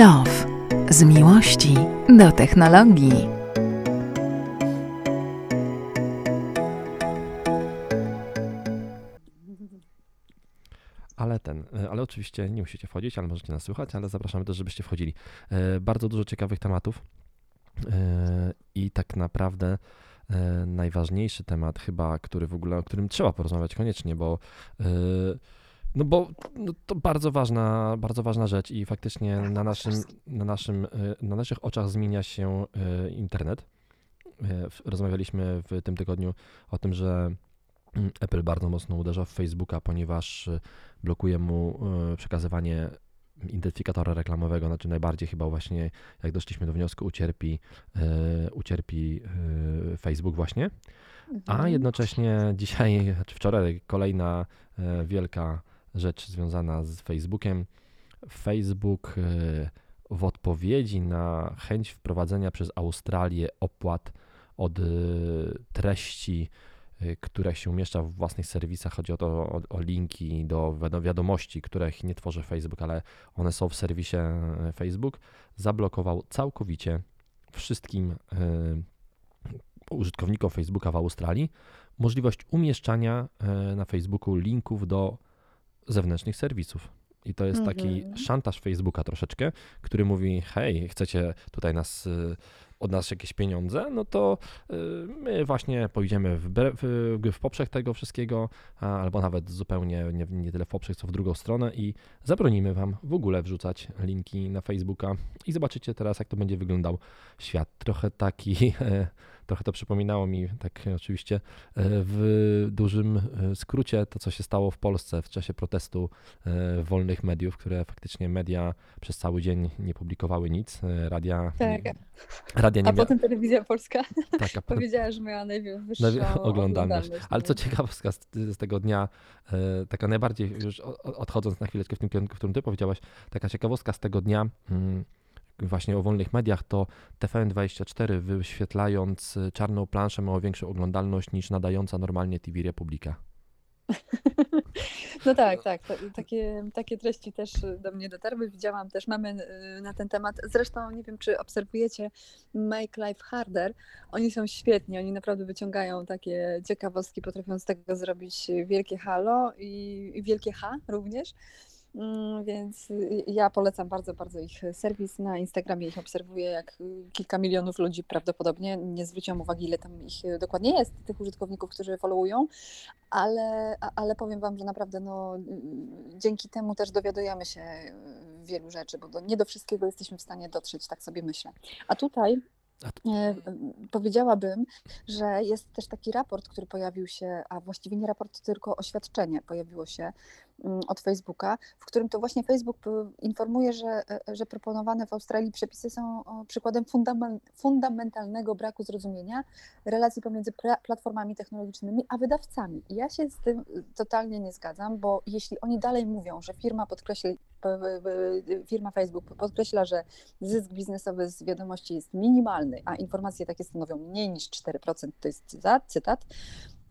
Love. Z miłości do technologii. Ale ten, e, ale oczywiście nie musicie wchodzić, ale możecie nas słuchać, ale zapraszamy też, żebyście wchodzili. E, Bardzo dużo ciekawych tematów e, i tak naprawdę najważniejszy temat chyba, który w ogóle, o którym trzeba porozmawiać koniecznie, bo no bo no to bardzo ważna, bardzo ważna rzecz i faktycznie na naszym, na naszym, e, na naszych oczach zmienia się e, internet. W- Rozmawialiśmy w tym tygodniu o tym, że mm, Apple bardzo mocno uderza w Facebooka, ponieważ blokuje mu przekazywanie identyfikatora reklamowego, znaczy najbardziej chyba właśnie, jak doszliśmy do wniosku, ucierpi, ucierpi Facebook właśnie. A Mhm. jednocześnie dzisiaj, czy wczoraj, kolejna wielka rzecz związana z Facebookiem. Facebook e, w odpowiedzi na chęć wprowadzenia przez Australię opłat od e, treści, e, które się umieszcza w własnych serwisach, chodzi o to, o, o linki do wiado- wiadomości, których nie tworzy Facebook, ale one są w serwisie Facebook, zablokował całkowicie wszystkim użytkownikom Facebooka w Australii możliwość umieszczania na Facebooku linków do zewnętrznych serwisów. I to jest taki Mhm. szantaż Facebooka troszeczkę, który mówi: Hej, chcecie tutaj nas, y, od nas jakieś pieniądze, no to y, my właśnie pójdziemy w, w, w poprzek tego wszystkiego, albo nawet zupełnie nie, nie tyle w poprzek, co w drugą stronę i zabronimy wam w ogóle wrzucać linki na Facebooka. I zobaczycie teraz, jak to będzie wyglądał świat. Trochę taki, e, trochę to przypominało mi, tak oczywiście, e, w dużym e, skrócie to, co się stało w Polsce w czasie protestu e, wolnych mediów, które faktycznie media przez cały dzień nie publikowały nic. e, Radia, Tak. nie, radia nie A mia- potem telewizja polska tak, a powiedziała, że miała najwyższą Najwi- oglądalność. Ale co no. ciekawostka z, z tego dnia, e, taka najbardziej, już odchodząc na chwileczkę w tym kierunku, w którym ty powiedziałaś, taka ciekawostka z tego dnia, mm, właśnie o wolnych mediach, to TVN24 wyświetlając e, czarną planszę miało większą oglądalność niż nadająca normalnie TV Republika. No tak, tak. Takie, takie treści też do mnie dotarły. Widziałam też, mamy y, na ten temat. Zresztą nie wiem, czy obserwujecie Make Life Harder. Oni są świetni, oni naprawdę wyciągają takie ciekawostki, potrafią z tego zrobić wielkie halo i, i wielkie H również. Mm, Więc y, ja polecam bardzo, bardzo ich serwis. Na Instagramie ich obserwuję, jak y, kilka milionów ludzi prawdopodobnie. Nie zwróciłam uwagi, ile tam ich y, dokładnie jest, tych użytkowników, którzy followują, ale, ale powiem Wam, że naprawdę no, dzięki temu też dowiadujemy się wielu rzeczy, bo do, nie do wszystkiego jesteśmy w stanie dotrzeć, tak sobie myślę. A tutaj powiedziałabym, że jest też taki raport, który pojawił się, a właściwie nie raport, tylko oświadczenie pojawiło się od Facebooka, w którym to właśnie Facebook p- informuje, że, e, że proponowane w Australii przepisy są przykładem fundamen- fundamentalnego braku zrozumienia relacji pomiędzy pla- platformami technologicznymi a wydawcami. I ja się z tym y, totalnie nie zgadzam, bo jeśli oni dalej mówią, że firma podkreśli, firma Facebook podkreśla, że zysk biznesowy z wiadomości jest minimalny, a informacje takie stanowią mniej niż 4%, to jest cytat, cytat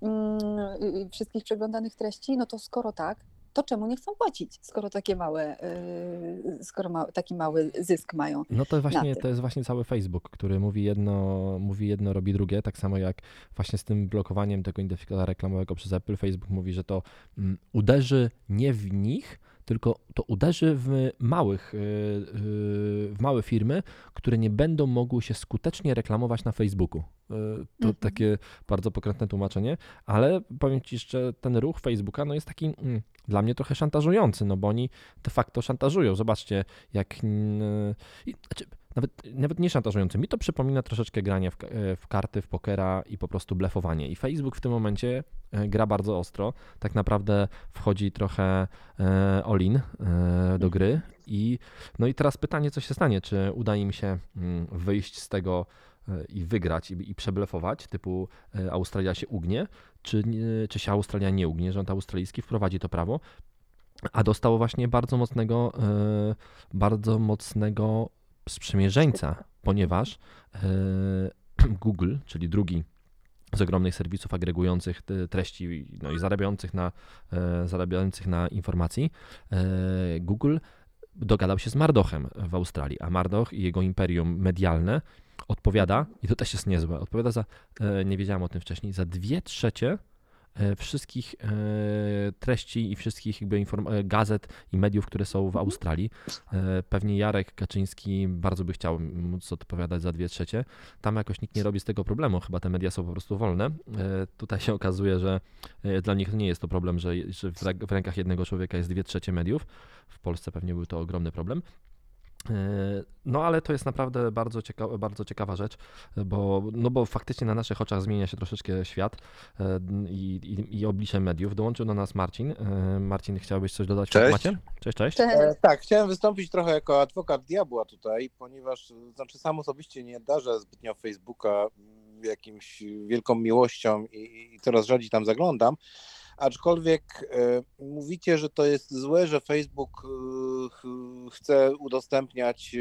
mm, y, wszystkich przeglądanych treści, no to skoro tak, to czemu nie chcą płacić, skoro takie małe, y, skoro ma, taki mały zysk mają? No to właśnie, to jest właśnie cały Facebook, który mówi jedno, mówi jedno, robi drugie, tak samo jak właśnie z tym blokowaniem tego identyfikatora reklamowego przez Apple. Facebook mówi, że to mm, uderzy nie w nich, tylko to uderzy w małych, yy, yy, w małe firmy, które nie będą mogły się skutecznie reklamować na Facebooku. To Mhm. takie bardzo pokrętne tłumaczenie, ale powiem Ci, że ten ruch Facebooka no jest taki mm, dla mnie trochę szantażujący, no bo oni de facto szantażują. Zobaczcie, jak znaczy, nawet, nawet nie szantażujący. Mi to przypomina troszeczkę granie w, e, w karty, w pokera i po prostu blefowanie. I Facebook w tym momencie e, gra bardzo ostro. Tak naprawdę wchodzi trochę e, all-in e, do gry. I, no i teraz pytanie, co się stanie? Czy uda im się mm, wyjść z tego i wygrać i, i przeblefować, typu e, Australia się ugnie, czy, czy się Australia nie ugnie, rząd australijski wprowadzi to prawo, a dostał właśnie bardzo mocnego, e, bardzo mocnego sprzymierzeńca, ponieważ e, Google, czyli drugi z ogromnych serwisów agregujących treści no i zarabiających na, e, zarabiających na informacji, e, Google dogadał się z Mardochem w Australii, a Mardoch i jego imperium medialne odpowiada, i to też jest niezłe, odpowiada za, e, nie wiedziałem o tym wcześniej, za dwie trzecie e, wszystkich e, treści i wszystkich jakby gazet i mediów, które są w Mhm. Australii. Pewnie Jarek Kaczyński bardzo by chciał móc odpowiadać za dwie trzecie. Tam jakoś nikt nie robi z tego problemu, chyba te media są po prostu wolne. Tutaj się okazuje, że dla nich nie jest to problem, że, w rękach jednego człowieka jest dwie trzecie mediów. W Polsce pewnie był to ogromny problem. E, No ale to jest naprawdę bardzo, cieka- bardzo ciekawa rzecz, bo, no bo faktycznie na naszych oczach zmienia się troszeczkę świat e, i, i, i oblicze mediów. Dołączył do nas Marcin. E, Marcin, chciałbyś coś dodać w Cześć. temacie? Cześć, cześć. Cześć. E, tak, chciałem wystąpić trochę jako adwokat diabła tutaj, ponieważ znaczy sam osobiście nie darzę zbytnio Facebooka mm, jakimś wielką miłością i, i coraz rzadziej tam zaglądam. Aczkolwiek e, mówicie, że to jest złe, że Facebook e, ch, chce udostępniać e,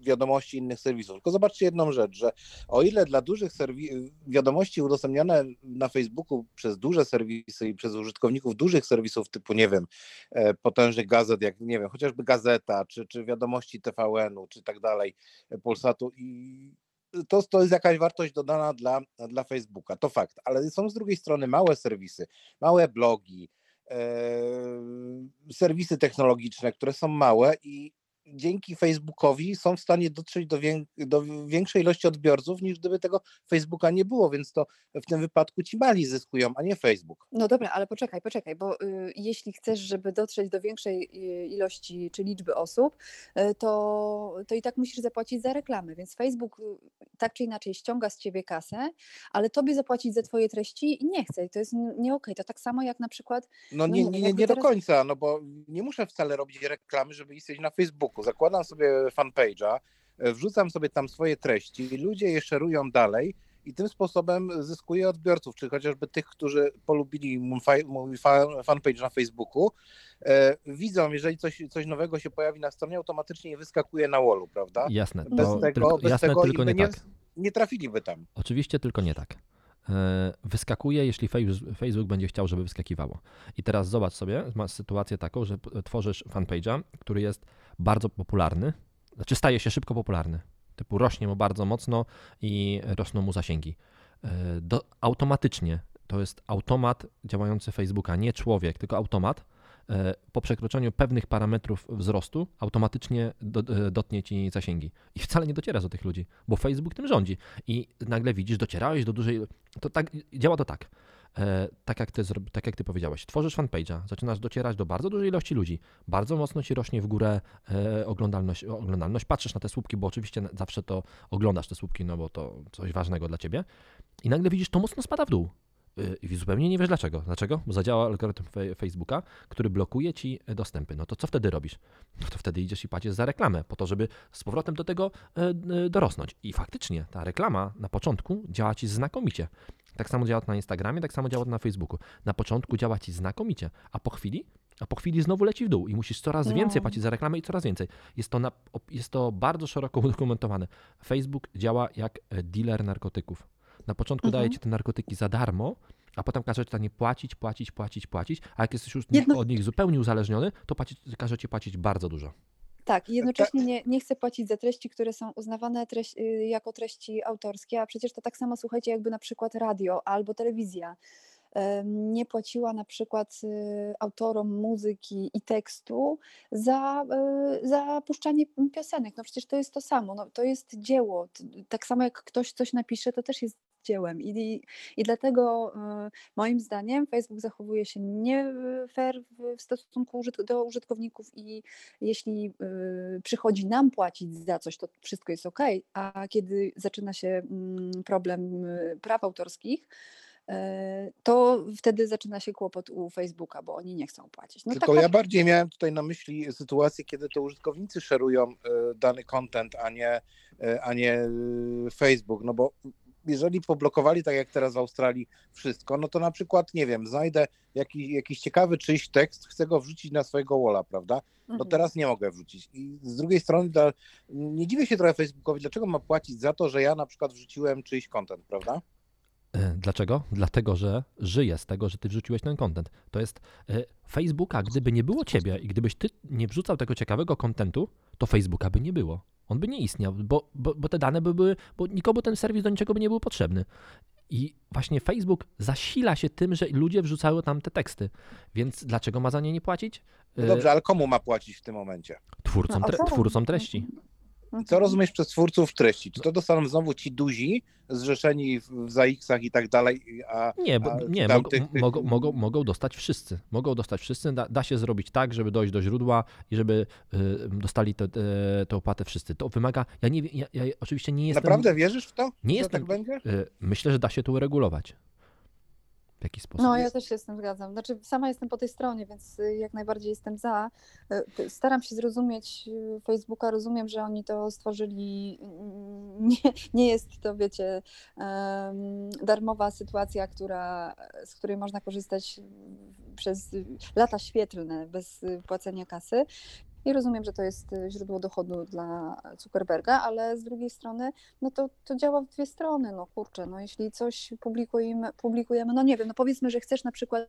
wiadomości innych serwisów. Tylko zobaczcie jedną rzecz, że o ile dla dużych serwi- wiadomości udostępniane na Facebooku przez duże serwisy i przez użytkowników dużych serwisów typu, nie wiem, potężnych gazet, jak nie wiem, chociażby Gazeta, czy, czy wiadomości TVN-u, czy tak dalej, Polsatu i to, to jest jakaś wartość dodana dla, dla Facebooka, to fakt, ale są z drugiej strony małe serwisy, małe blogi, e, serwisy technologiczne, które są małe i dzięki Facebookowi są w stanie dotrzeć do, wię, do większej ilości odbiorców, niż gdyby tego Facebooka nie było, więc to w tym wypadku ci mali zyskują, a nie Facebook. No dobra, ale poczekaj, poczekaj, bo y, jeśli chcesz, żeby dotrzeć do większej y, ilości czy liczby osób, y, to, to i tak musisz zapłacić za reklamy, więc Facebook y, tak czy inaczej ściąga z ciebie kasę, ale tobie zapłacić za twoje treści nie chce i to jest nie okej. To tak samo jak na przykład, No No nie, nie nie, nie, nie do teraz- końca, no bo nie muszę wcale robić reklamy, żeby istnieć na Facebooku. Zakładam sobie fanpage'a, e, wrzucam sobie tam swoje treści, ludzie je szerują dalej i tym sposobem zyskuję odbiorców, czy chociażby tych, którzy polubili mój, fa- mój fa- fanpage na Facebooku, e, widzą, jeżeli coś, coś nowego się pojawi na stronie, automatycznie je wyskakuje na wallu, prawda? Jasne, Bez to tego, tylko, bez jasne tego tylko nie nie, tak. nie trafiliby tam. Oczywiście tylko nie tak. E, Wyskakuje, jeśli Facebook będzie chciał, żeby wyskakiwało. I teraz zobacz sobie, masz sytuację taką, że tworzysz fanpage'a, który jest bardzo popularny, znaczy staje się szybko popularny. Typu rośnie mu bardzo mocno i rosną mu zasięgi. E, Do, automatycznie to jest automat działający Facebooka, nie człowiek, tylko automat. E, Po przekroczeniu pewnych parametrów wzrostu automatycznie do, e, dotnie ci zasięgi. I wcale nie dociera do tych ludzi, bo Facebook tym rządzi i nagle widzisz, docierałeś do dużej. To tak, działa to tak. E, tak, jak ty, tak jak ty powiedziałeś, tworzysz fanpage'a, zaczynasz docierać do bardzo dużej ilości ludzi, bardzo mocno ci rośnie w górę e, oglądalność, oglądalność, patrzysz na te słupki, bo oczywiście zawsze to oglądasz te słupki, no bo to coś ważnego dla ciebie i nagle widzisz, to mocno spada w dół. Y, I zupełnie nie wiesz dlaczego. Dlaczego? Bo zadziała algorytm Facebooka, który blokuje ci dostępy. No to co wtedy robisz? No to wtedy idziesz i płacisz za reklamę, po to, żeby z powrotem do tego e, e, dorosnąć. I faktycznie ta reklama na początku działa ci znakomicie. Tak samo działa to na Instagramie, tak samo działa to na Facebooku. Na początku działa ci znakomicie, a po chwili, a po chwili znowu leci w dół i musisz coraz No. więcej płacić za reklamę i coraz więcej. Jest to, na, jest to bardzo szeroko udokumentowane. Facebook działa jak e, dealer narkotyków. Na początku Mhm. daje ci te narkotyki za darmo, a potem każe ci nie płacić, płacić, płacić, płacić, a jak jesteś już Jedno- od nich zupełnie uzależniony, to płaci, każe ci płacić bardzo dużo. Tak, i jednocześnie nie, nie chce płacić za treści, które są uznawane y, jako treści autorskie, a przecież to tak samo słuchajcie, jakby na przykład radio albo telewizja nie płaciła na przykład y, autorom muzyki i tekstu za, y, za puszczanie piosenek. No przecież to jest to samo, no, to jest dzieło. Tak samo jak ktoś coś napisze, to też jest dziełem. I, i, dlatego y, moim zdaniem Facebook zachowuje się nie fair w, stosunku do użytkowników i jeśli y, przychodzi nam płacić za coś, to wszystko jest ok, a kiedy zaczyna się mm, problem y, praw autorskich, to wtedy zaczyna się kłopot u Facebooka, bo oni nie chcą płacić. No Tylko taka- ja bardziej miałem tutaj na myśli sytuację, kiedy to użytkownicy szerują e, dany content, a nie, e, a nie e, Facebook, no bo jeżeli poblokowali, tak jak teraz w Australii, wszystko, no to na przykład, nie wiem, znajdę jakiś, jakiś ciekawy czyjś tekst, chcę go wrzucić na swojego walla, prawda? No Mhm. teraz nie mogę wrzucić. I z drugiej strony, nie dziwię się trochę Facebookowi, dlaczego ma płacić za to, że ja na przykład wrzuciłem czyjś content, prawda? E, Dlaczego? Dlatego, że żyje z tego, że ty wrzuciłeś ten content. To jest e, Facebooka, gdyby nie było ciebie i gdybyś ty nie wrzucał tego ciekawego kontentu, to Facebooka by nie było. On by nie istniał, bo, bo, bo te dane by były, bo nikomu ten serwis do niczego by nie był potrzebny. I właśnie Facebook zasila się tym, że ludzie wrzucają tam te teksty. Więc dlaczego ma za nie nie płacić? No E, dobrze, ale komu ma płacić w tym momencie? Twórcom, No, tre, twórcom treści. Co rozumiesz przez twórców treści? Czy to dostaną znowu ci duzi, zrzeszeni w, ZAX-ach i tak dalej, a Nie, bo, nie mogą, mogą, mogą, dostać wszyscy. Mogą dostać wszyscy. Da, da się zrobić tak, żeby dojść do źródła i żeby y, dostali tę te, opłatę wszyscy. To wymaga. Ja nie wiem, ja, ja oczywiście nie jestem. naprawdę wierzysz w to, Nie jestem- tak będzie? y, myślę, że da się to uregulować. W sposób. No, ja też się z tym zgadzam. Znaczy, sama jestem po tej stronie, więc y, jak najbardziej jestem za. Y, Staram się zrozumieć y, Facebooka, rozumiem, że oni to stworzyli. Nie, nie jest to, wiecie, darmowa sytuacja, która, z której można korzystać przez lata świetlne bez płacenia kasy. I rozumiem, że to jest y, źródło dochodu dla Zuckerberga, ale z drugiej strony, no to, to działa w dwie strony, no kurczę, no jeśli coś publikujemy, publikujemy, no nie wiem, no powiedzmy, że chcesz na przykład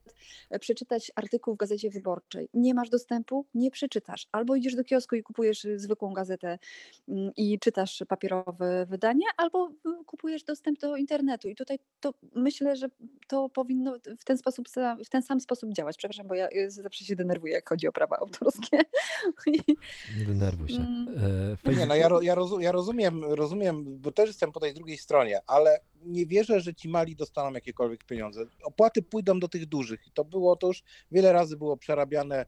e, przeczytać artykuł w Gazecie Wyborczej, nie masz dostępu, nie przeczytasz, albo idziesz do kiosku i kupujesz y, zwykłą gazetę mm, i czytasz papierowe wydanie, albo y, kupujesz dostęp do internetu. I tutaj to myślę, że to powinno w ten sposób, w ten sam sposób działać, przepraszam, bo ja y, zawsze się denerwuję, jak chodzi o prawa autorskie. I- denerwuj się. Mm. E, Nie, no ja, ro- ja, rozu- ja rozumiem, rozumiem, bo też jestem po tej drugiej stronie, ale nie wierzę, że ci mali dostaną jakiekolwiek pieniądze. Opłaty pójdą do tych dużych i to było, to już wiele razy było przerabiane e,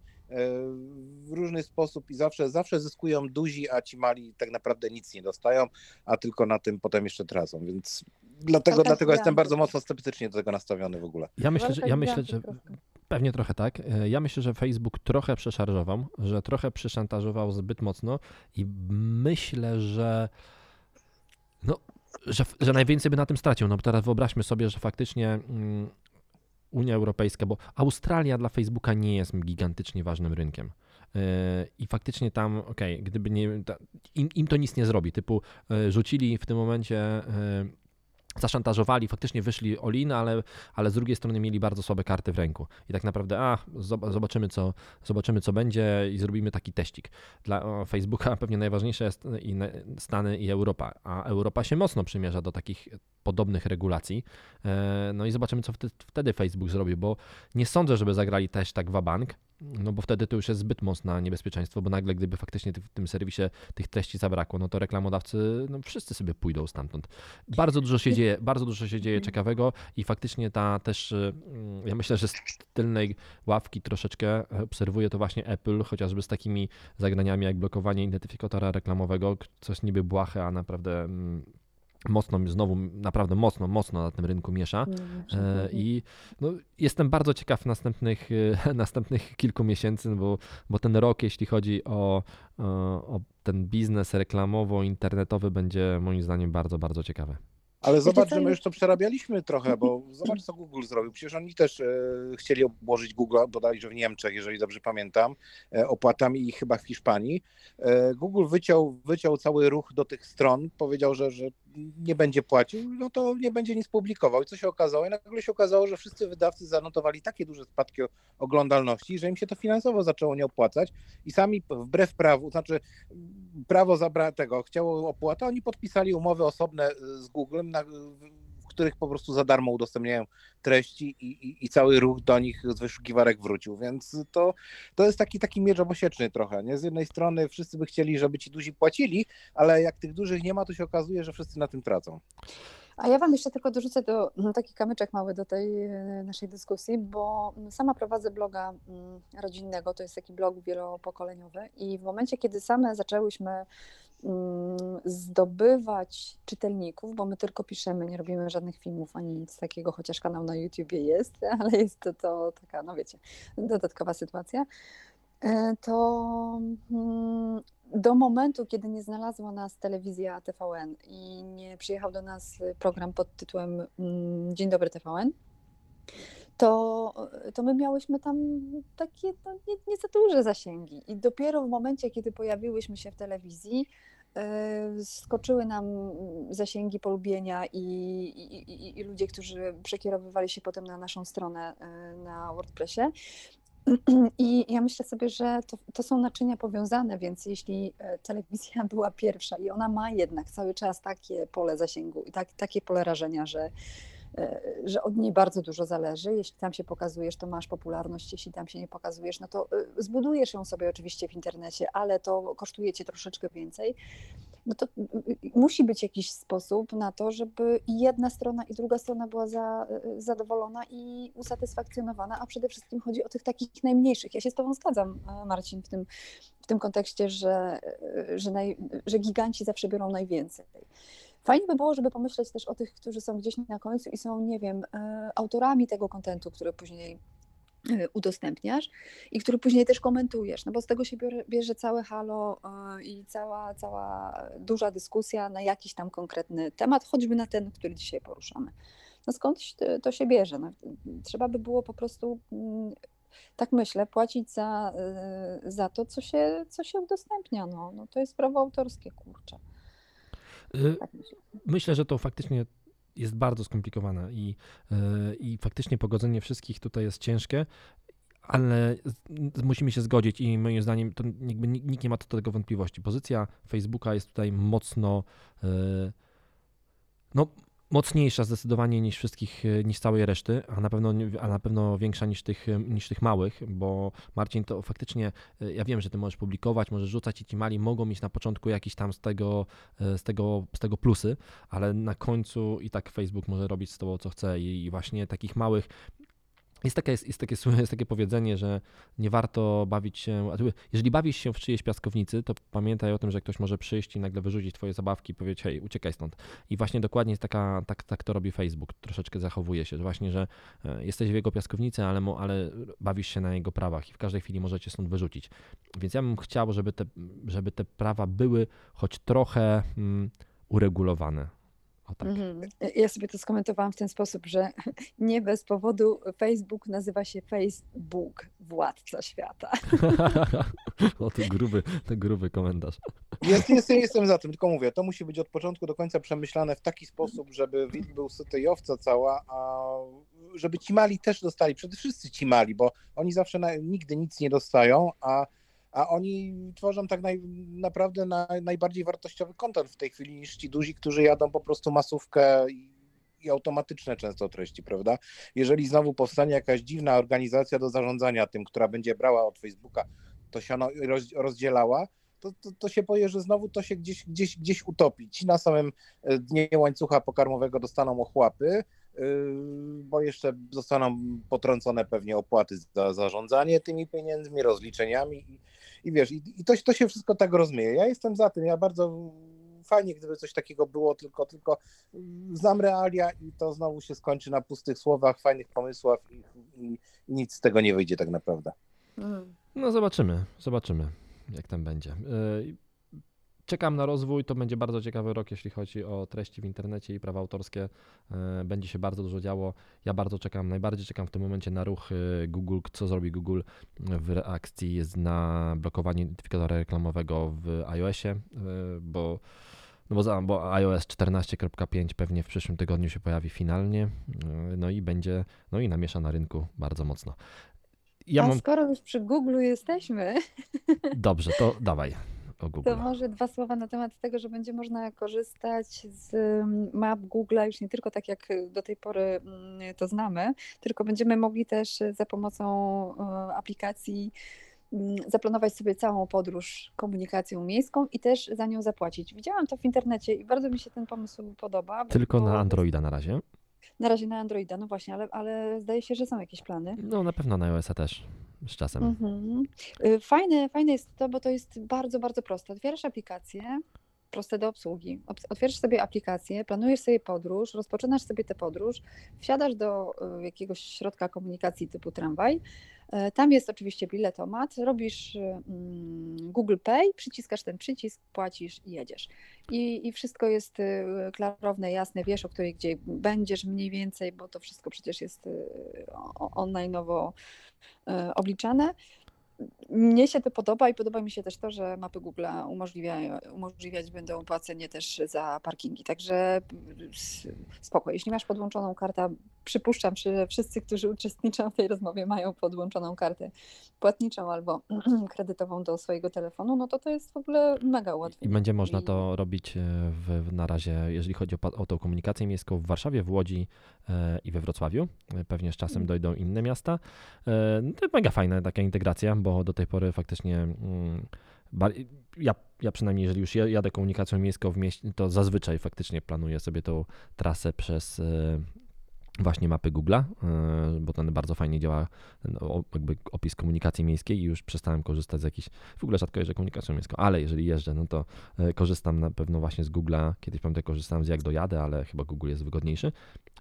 w różny sposób i zawsze, zawsze zyskują duzi, a ci mali tak naprawdę nic nie dostają, a tylko na tym potem jeszcze tracą, więc dlatego, dlatego jestem bardzo mocno sceptycznie do tego nastawiony w ogóle. ja myślę, że, ja myślę, że. Pewnie trochę tak. E, Ja myślę, że Facebook trochę przeszarżował, że trochę przyszantażował zbyt mocno i myślę, że no, że, że najwięcej by na tym stracił. No bo teraz wyobraźmy sobie, że faktycznie mm, Unia Europejska, bo Australia dla Facebooka nie jest gigantycznie ważnym rynkiem. Yy, I faktycznie tam, okej, gdyby nie. Im, im to nic nie zrobi. Typu yy, rzucili w tym momencie. Zaszantażowali, faktycznie wyszli Olin, ale, ale z drugiej strony mieli bardzo słabe karty w ręku. I tak naprawdę, a, zob- zobaczymy co, zobaczymy, co będzie i zrobimy taki teścik. Dla Facebooka pewnie najważniejsze jest i Stany i Europa, a Europa się mocno przymierza do takich podobnych regulacji. E, No i zobaczymy, co wtedy Facebook zrobi, bo nie sądzę, żeby zagrali też tak wabank, no bo wtedy to już jest zbyt mocne niebezpieczeństwo, bo nagle gdyby faktycznie ty- w tym serwisie tych treści zabrakło, no to reklamodawcy, no wszyscy sobie pójdą stamtąd. Bardzo dużo się dzieje, bardzo dużo się dzieje ciekawego i faktycznie ta też, y, ja myślę, że z tylnej ławki troszeczkę obserwuje to właśnie Apple, chociażby z takimi zagraniami jak blokowanie identyfikatora reklamowego, coś niby błahe, a naprawdę mm, mocno, znowu naprawdę mocno, mocno na tym rynku miesza. E, I no, jestem bardzo ciekaw następnych, e, następnych kilku miesięcy, bo, bo ten rok, jeśli chodzi o, o, ten biznes reklamowo-internetowy, będzie moim zdaniem bardzo, bardzo ciekawy. Ale zobacz, że my już to przerabialiśmy trochę, bo zobacz, co Google zrobił. Przecież oni też e, chcieli obłożyć Google, bodajże w Niemczech, jeżeli dobrze pamiętam, e, opłatami i chyba w Hiszpanii. E, Google wyciął, wyciął cały ruch do tych stron, powiedział, że, że nie będzie płacił, no to nie będzie nic publikował. I co się okazało? I nagle się okazało, że wszyscy wydawcy zanotowali takie duże spadki oglądalności, że im się to finansowo zaczęło nie opłacać i sami wbrew prawu, znaczy prawo zabra tego, chciało opłatę, oni podpisali umowy osobne z Google, na, których po prostu za darmo udostępniają treści i, i, i cały ruch do nich z wyszukiwarek wrócił, więc to, to jest taki, taki miecz obosieczny trochę, nie? Z jednej strony wszyscy by chcieli, żeby ci duzi płacili, ale jak tych dużych nie ma, to się okazuje, że wszyscy na tym tracą. A ja Wam jeszcze tylko dorzucę do, no, taki kamyczek mały do tej e, naszej dyskusji, bo sama prowadzę bloga mm, rodzinnego, to jest taki blog wielopokoleniowy i w momencie, kiedy same zaczęłyśmy zdobywać czytelników, bo my tylko piszemy, nie robimy żadnych filmów ani nic takiego, chociaż kanał na YouTubie jest, ale jest to, to taka, no wiecie, dodatkowa sytuacja, e, to mm, do momentu, kiedy nie znalazła nas telewizja TVN i nie przyjechał do nas program pod tytułem mm, Dzień dobry TVN, to, to my miałyśmy tam takie no, nie, nie za duże zasięgi. I dopiero w momencie, kiedy pojawiłyśmy się w telewizji, e, skoczyły nam zasięgi polubienia i, i, i, ludzie, którzy przekierowywali się potem na naszą stronę e, na WordPressie. I ja myślę sobie, że to, to, są naczynia powiązane, więc jeśli e, telewizja była pierwsza i ona ma jednak cały czas takie pole zasięgu i tak, takie pole rażenia, że E, że od niej bardzo dużo zależy. Jeśli tam się pokazujesz, to masz popularność, jeśli tam się nie pokazujesz, no to e, zbudujesz ją sobie oczywiście w internecie, ale to kosztuje cię troszeczkę więcej. No to musi być jakiś sposób na to, żeby i jedna strona, i druga strona była za, e, zadowolona i usatysfakcjonowana, a przede wszystkim chodzi o tych takich najmniejszych. Ja się z Tobą zgadzam, Marcin, w tym, w tym kontekście, że, że, naj, że giganci zawsze biorą najwięcej. Fajnie by było, żeby pomyśleć też o tych, którzy są gdzieś na końcu i są, nie wiem, e, autorami tego kontentu, który później e, udostępniasz i który później też komentujesz, no bo z tego się bierze, bierze całe halo e, i cała, cała duża dyskusja na jakiś tam konkretny temat, choćby na ten, który dzisiaj poruszamy. No skądś to się bierze? No, trzeba by było po prostu, mm, tak myślę, płacić za, za to, co się, co się udostępnia. No, no to jest prawo autorskie, kurczę. Tak myślę, że to faktycznie jest bardzo skomplikowane i, y, i faktycznie pogodzenie wszystkich tutaj jest ciężkie, ale musimy się zgodzić i moim zdaniem to jakby nikt nie ma do tego wątpliwości. Pozycja Facebooka jest tutaj mocno y, no, mocniejsza zdecydowanie niż wszystkich, e, niż całej reszty, a na pewno, a na pewno większa niż tych, e, niż tych małych, bo Marcin to faktycznie, e, ja wiem, że ty możesz publikować, możesz rzucać i ci mali mogą mieć na początku jakiś tam z tego, z tego, z tego plusy, ale na końcu i tak Facebook może robić z tobą co chce i właśnie takich małych jest takie, jest, jest, takie, jest takie powiedzenie, że nie warto bawić się. Jeżeli bawisz się w czyjejś piaskownicy, to pamiętaj o tym, że ktoś może przyjść i nagle wyrzucić twoje zabawki i powiedzieć: hej, uciekaj stąd. I właśnie dokładnie jest taka, tak, tak to robi Facebook. Troszeczkę zachowuje się, że właśnie, że e, jesteś w jego piaskownicy, ale, ale bawisz się na jego prawach i w każdej chwili możecie stąd wyrzucić. Więc ja bym chciał, żeby te, żeby te prawa były choć trochę mm, uregulowane tak. Mhm. Ja sobie to skomentowałam w ten sposób, że nie bez powodu Facebook nazywa się Facebook, władca świata. o, to gruby, to gruby komentarz. Jest, jest, jestem za tym, tylko mówię, to musi być od początku do końca przemyślane w taki sposób, żeby wilk był syty i owca cała, a żeby ci mali też dostali, przede wszystkim ci mali, bo oni zawsze na, nigdy nic nie dostają, a a oni tworzą tak naj, naprawdę na, najbardziej wartościowy kontent w tej chwili niż ci duzi, którzy jadą po prostu masówkę i, i automatyczne często treści, prawda? Jeżeli znowu powstanie jakaś dziwna organizacja do zarządzania tym, która będzie brała od Facebooka to się roz, rozdzielała, to, to, to, się boję, że znowu to się gdzieś, gdzieś, gdzieś utopi. Ci na samym e, dnie łańcucha pokarmowego dostaną ochłapy, yy, bo jeszcze zostaną potrącone pewnie opłaty za zarządzanie tymi pieniędzmi, rozliczeniami i, wiesz, i, i to, to się wszystko tak rozmyje. Ja jestem za tym, ja bardzo fajnie, gdyby coś takiego było, tylko, tylko znam realia i to znowu się skończy na pustych słowach, fajnych pomysłach i, i, i nic z tego nie wyjdzie tak naprawdę. No zobaczymy, zobaczymy jak tam będzie. E, czekam na rozwój, to będzie bardzo ciekawy rok, jeśli chodzi o treści w internecie i prawa autorskie. E, będzie się bardzo dużo działo. Ja bardzo czekam, najbardziej czekam w tym momencie na ruch e, Google, co zrobi Google w reakcji na blokowanie identyfikatora reklamowego w iOSie, bo no bo, za, bo iOS 14.5 pewnie w przyszłym tygodniu się pojawi finalnie, no i będzie, no i namiesza na rynku bardzo mocno. Ja A mam... skoro już przy Google jesteśmy. Dobrze, to dawaj. To może dwa słowa na temat tego, że będzie można korzystać z mm, map Google'a już nie tylko tak jak do tej pory mm, to znamy, tylko będziemy mogli też za pomocą e, aplikacji mm, zaplanować sobie całą podróż komunikacją miejską i też za nią zapłacić. Widziałam to w internecie i bardzo mi się ten pomysł podoba. Tylko na Androida na razie. Na razie na Androida, no właśnie, ale, ale zdaje się, że są jakieś plany. No na pewno na iOS-a też z czasem. Mhm. Y, fajne, fajne jest to, bo to jest bardzo, bardzo proste. Otwierasz aplikację, proste do obsługi. Otwierasz sobie aplikację, planujesz sobie podróż, rozpoczynasz sobie tę podróż, wsiadasz do y, jakiegoś środka komunikacji typu tramwaj, E, tam jest oczywiście biletomat, robisz mm, Google Pay, przyciskasz ten przycisk, płacisz i jedziesz. I, I wszystko jest klarowne, jasne, wiesz o której gdzie będziesz mniej więcej, bo to wszystko przecież jest online nowo y, obliczane. Mnie się to podoba i podoba mi się też to, że mapy Google umożliwiają, umożliwiać będą płacenie też za parkingi. Także spoko. Jeśli masz podłączoną kartę, przypuszczam, że wszyscy, którzy uczestniczą w tej rozmowie, mają podłączoną kartę płatniczą albo kredytową do swojego telefonu, no to to jest w ogóle mega łatwe. I będzie można to robić e, w, na razie, jeżeli chodzi o, o tą komunikację miejską w Warszawie, w Łodzi e, i we Wrocławiu. E, pewnie z czasem mm. dojdą inne miasta. No to mega fajna taka integracja, bo do tej pory faktycznie mm, ja, ja przynajmniej, jeżeli już jadę komunikacją miejską w mieście, to zazwyczaj faktycznie planuję sobie tą trasę przez właśnie mapy Google'a, e, bo ten bardzo fajnie działa, ten jakby opis komunikacji miejskiej i już przestałem korzystać z jakichś, w ogóle rzadko jeżdżę komunikacją miejską, ale jeżeli jeżdżę, no to e, korzystam na pewno właśnie z Google'a, kiedyś pamiętam korzystałem z jak dojadę, ale chyba Google jest wygodniejszy.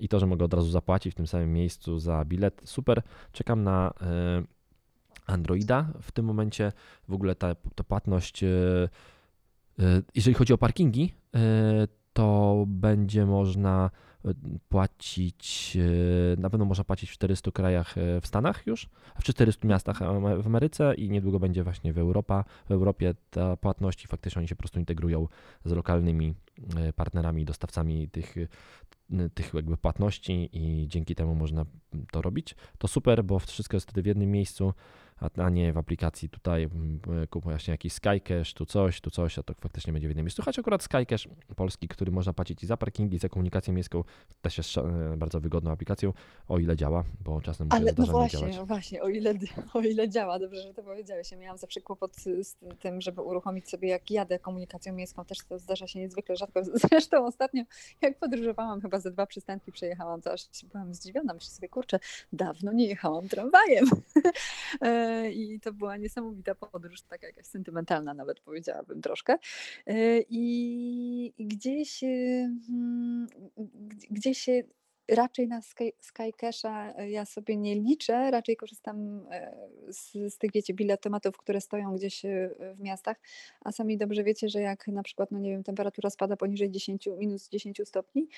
I to, że mogę od razu zapłacić w tym samym miejscu za bilet, super, czekam na e, Androida, w tym momencie w ogóle ta, ta płatność, jeżeli chodzi o parkingi, to będzie można płacić, e, na pewno można płacić w 400 krajach e, w Stanach już, w 400 miastach w Ameryce i niedługo będzie właśnie w, Europa, w Europie ta płatność faktycznie oni się po prostu integrują z lokalnymi e, partnerami, dostawcami tych, tych jakby płatności i dzięki temu można to robić. To super, bo wszystko jest wtedy w jednym miejscu a nie w aplikacji tutaj mm, kupuję właśnie jakiś Skycash, tu coś, tu coś, a to faktycznie będzie w jednym miejscu. Choć akurat Skycash polski, który można płacić i za parkingi, i za komunikację miejską, też jest e, bardzo wygodną aplikacją, o ile działa, bo czasem Ale no właśnie, działać. właśnie, o ile, o ile działa, dobrze, że to powiedziałeś. Ja miałam zawsze kłopot z tym, żeby uruchomić sobie, jak jadę komunikacją miejską, też to zdarza się niezwykle rzadko. Zresztą ostatnio, jak podróżowałam, chyba ze dwa przystanki przejechałam, to aż byłam zdziwiona, myślę sobie, kurczę, dawno nie jechałam tramwajem. E, i to była niesamowita podróż, taka jakaś sentymentalna nawet powiedziałabym troszkę. E, I gdzieś, e, hmm, gdzieś raczej na Sky, Skycasha e, ja sobie nie liczę, raczej korzystam e, z, z tych, wiecie, biletomatów, które stoją gdzieś e, w miastach, a sami dobrze wiecie, że jak na przykład, no nie wiem, temperatura spada poniżej 10, minus 10 stopni,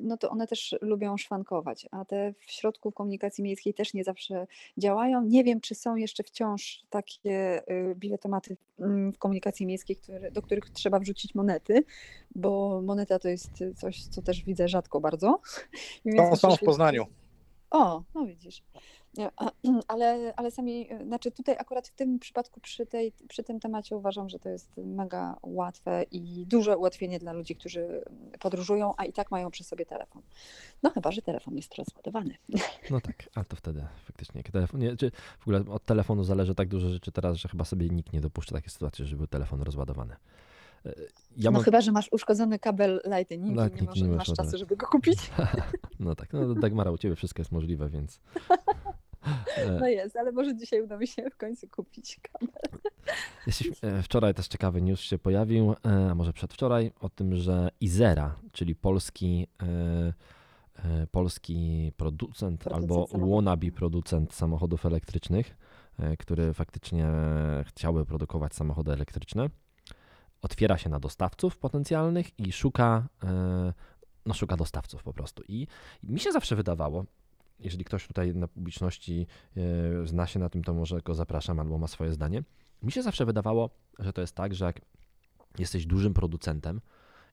no to one też lubią szwankować, a te w środku komunikacji miejskiej też nie zawsze działają. Nie wiem, czy są jeszcze wciąż takie biletomaty mm, w komunikacji miejskiej, które, do których trzeba wrzucić monety, bo moneta to jest coś, co też widzę rzadko bardzo. Są, są w Poznaniu. O, no widzisz. Ale, ale sami, znaczy tutaj akurat w tym przypadku przy, tej, przy tym temacie uważam, że to jest mega łatwe i duże ułatwienie dla ludzi, którzy podróżują, a i tak mają przy sobie telefon. No chyba, że telefon jest rozładowany. No tak, a to wtedy faktycznie telefon, nie, czy w ogóle od telefonu zależy tak dużo rzeczy teraz, że chyba sobie nikt nie dopuszcza takiej sytuacji, żeby był telefon rozładowany. Ja no mam... chyba, że masz uszkodzony kabel Lightning, Lightning nie, masz czasu, żeby go kupić. no tak, no Dagmara, u Ciebie wszystko jest możliwe, więc... No jest, ale może dzisiaj uda mi się w końcu kupić kabel. E, wczoraj też ciekawy news się pojawił, e, a może przedwczoraj, o tym, że Izera, czyli polski, e, polski producent, producent albo samochodów. wannabe producent samochodów elektrycznych, który faktycznie chciałby produkować samochody elektryczne, otwiera się na dostawców potencjalnych i szuka, e, no szuka dostawców po prostu. I, mi się zawsze wydawało, jeżeli ktoś tutaj na publiczności e, zna się na tym, to może go zapraszam albo ma swoje zdanie. Mi się zawsze wydawało, że to jest tak, że jak jesteś dużym producentem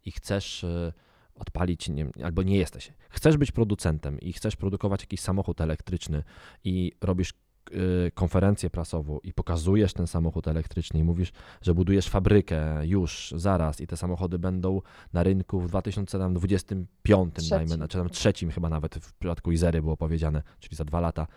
i chcesz e, odpalić, nie, albo nie jesteś, chcesz być producentem i chcesz produkować jakiś samochód elektryczny i robisz konferencję prasową i pokazujesz ten samochód elektryczny i mówisz, że budujesz fabrykę już, zaraz i te samochody będą na rynku w 2025, trzecim. dajmy, czy tam trzecim chyba nawet w przypadku Izery było powiedziane, czyli za dwa lata,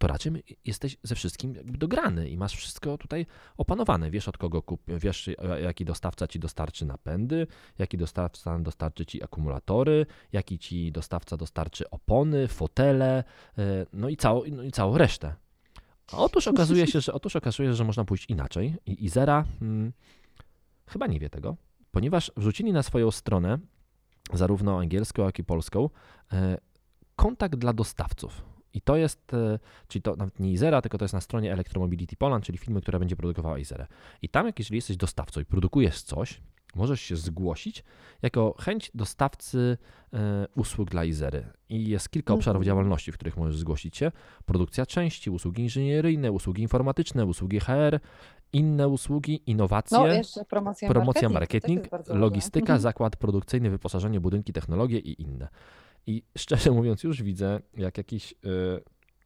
to raczej jesteś ze wszystkim jakby dograny i masz wszystko tutaj opanowane. Wiesz od kogo kup, wiesz jaki dostawca ci dostarczy napędy, jaki dostawca dostarczy ci akumulatory, jaki ci dostawca dostarczy opony, fotele, y, no i, całą, no i całą resztę. Otóż okazuje się, że, otóż okazuje się, że można pójść inaczej i Izera hmm, chyba nie wie tego, ponieważ wrzucili na swoją stronę, zarówno angielską, jak i polską, e, kontakt dla dostawców. I to jest, e, czyli to nawet nie Izera, tylko to jest na stronie Electromobility Poland, czyli firmy, która będzie produkowała Izerę. I tam, jak jeżeli jesteś dostawcą i produkujesz coś, możesz się zgłosić jako chęć dostawcy e, usług dla Izery. I jest kilka obszarów Mhm. działalności, w których możesz zgłosić się. Produkcja części, usługi inżynieryjne, usługi informatyczne, usługi HR, inne usługi, innowacje. No promocja, Promocja, marketing, marketing, logistyka, ważne. zakład produkcyjny, wyposażenie, budynki, technologie i inne. I szczerze mówiąc, już widzę, jak jakiś y,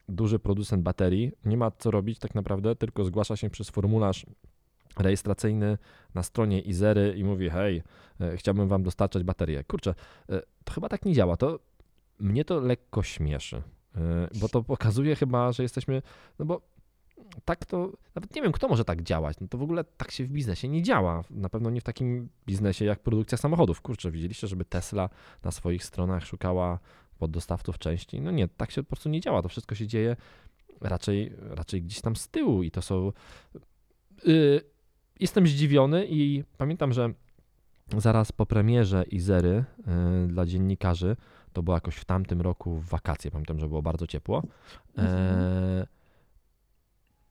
duży producent baterii nie ma co robić tak naprawdę, tylko zgłasza się przez formularz rejestracyjny na stronie Izery i mówi: Hej, y, chciałbym wam dostarczać baterię. Kurczę, y, to chyba tak nie działa. To mnie to lekko śmieszy, y, bo to pokazuje chyba, że jesteśmy. No bo tak to, nawet nie wiem, kto może tak działać. No to w ogóle tak się w biznesie nie działa. Na pewno nie w takim biznesie jak produkcja samochodów. Kurczę, widzieliście, żeby Tesla na swoich stronach szukała poddostawców części? No nie, tak się po prostu nie działa. To wszystko się dzieje raczej, raczej gdzieś tam z tyłu i to są. Yy, jestem zdziwiony i pamiętam, że zaraz po premierze Izery yy, dla dziennikarzy, to było jakoś w tamtym roku w wakacje, pamiętam, że było bardzo ciepło. E,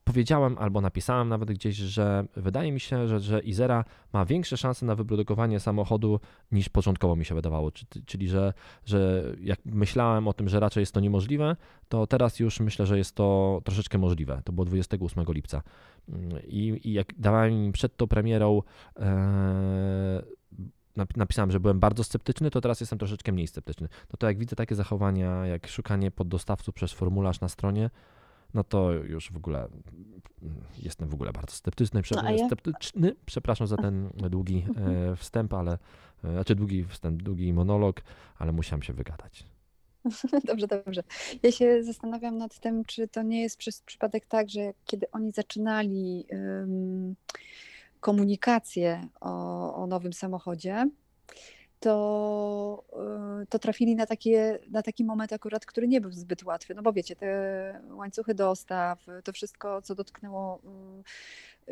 powiedziałem albo napisałem nawet gdzieś, że wydaje mi się, że, że Izera ma większe szanse na wyprodukowanie samochodu niż początkowo mi się wydawało. Czy- Czyli, że, że jak myślałem o tym, że raczej jest to niemożliwe, to teraz już myślę, że jest to troszeczkę możliwe. To było 28 lipca. I, i jak dawałem im przed tą premierą e, nap- napisałem, że byłem bardzo sceptyczny, to teraz jestem troszeczkę mniej sceptyczny. No to jak widzę takie zachowania, jak szukanie poddostawców przez formularz na stronie, no to już w ogóle jestem w ogóle bardzo sceptyczny. No, ja- sceptyczny. Przepraszam za ten długi e, wstęp, ale e, znaczy długi wstęp, długi monolog, ale musiałem się wygadać. Dobrze, dobrze. Ja się zastanawiam nad tym, czy to nie jest przez przypadek tak, że kiedy oni zaczynali ym, komunikację o, o nowym samochodzie, to, y, to trafili na, takie, na taki moment akurat, który nie był zbyt łatwy. No bo wiecie, te łańcuchy dostaw, to wszystko, co dotknęło y,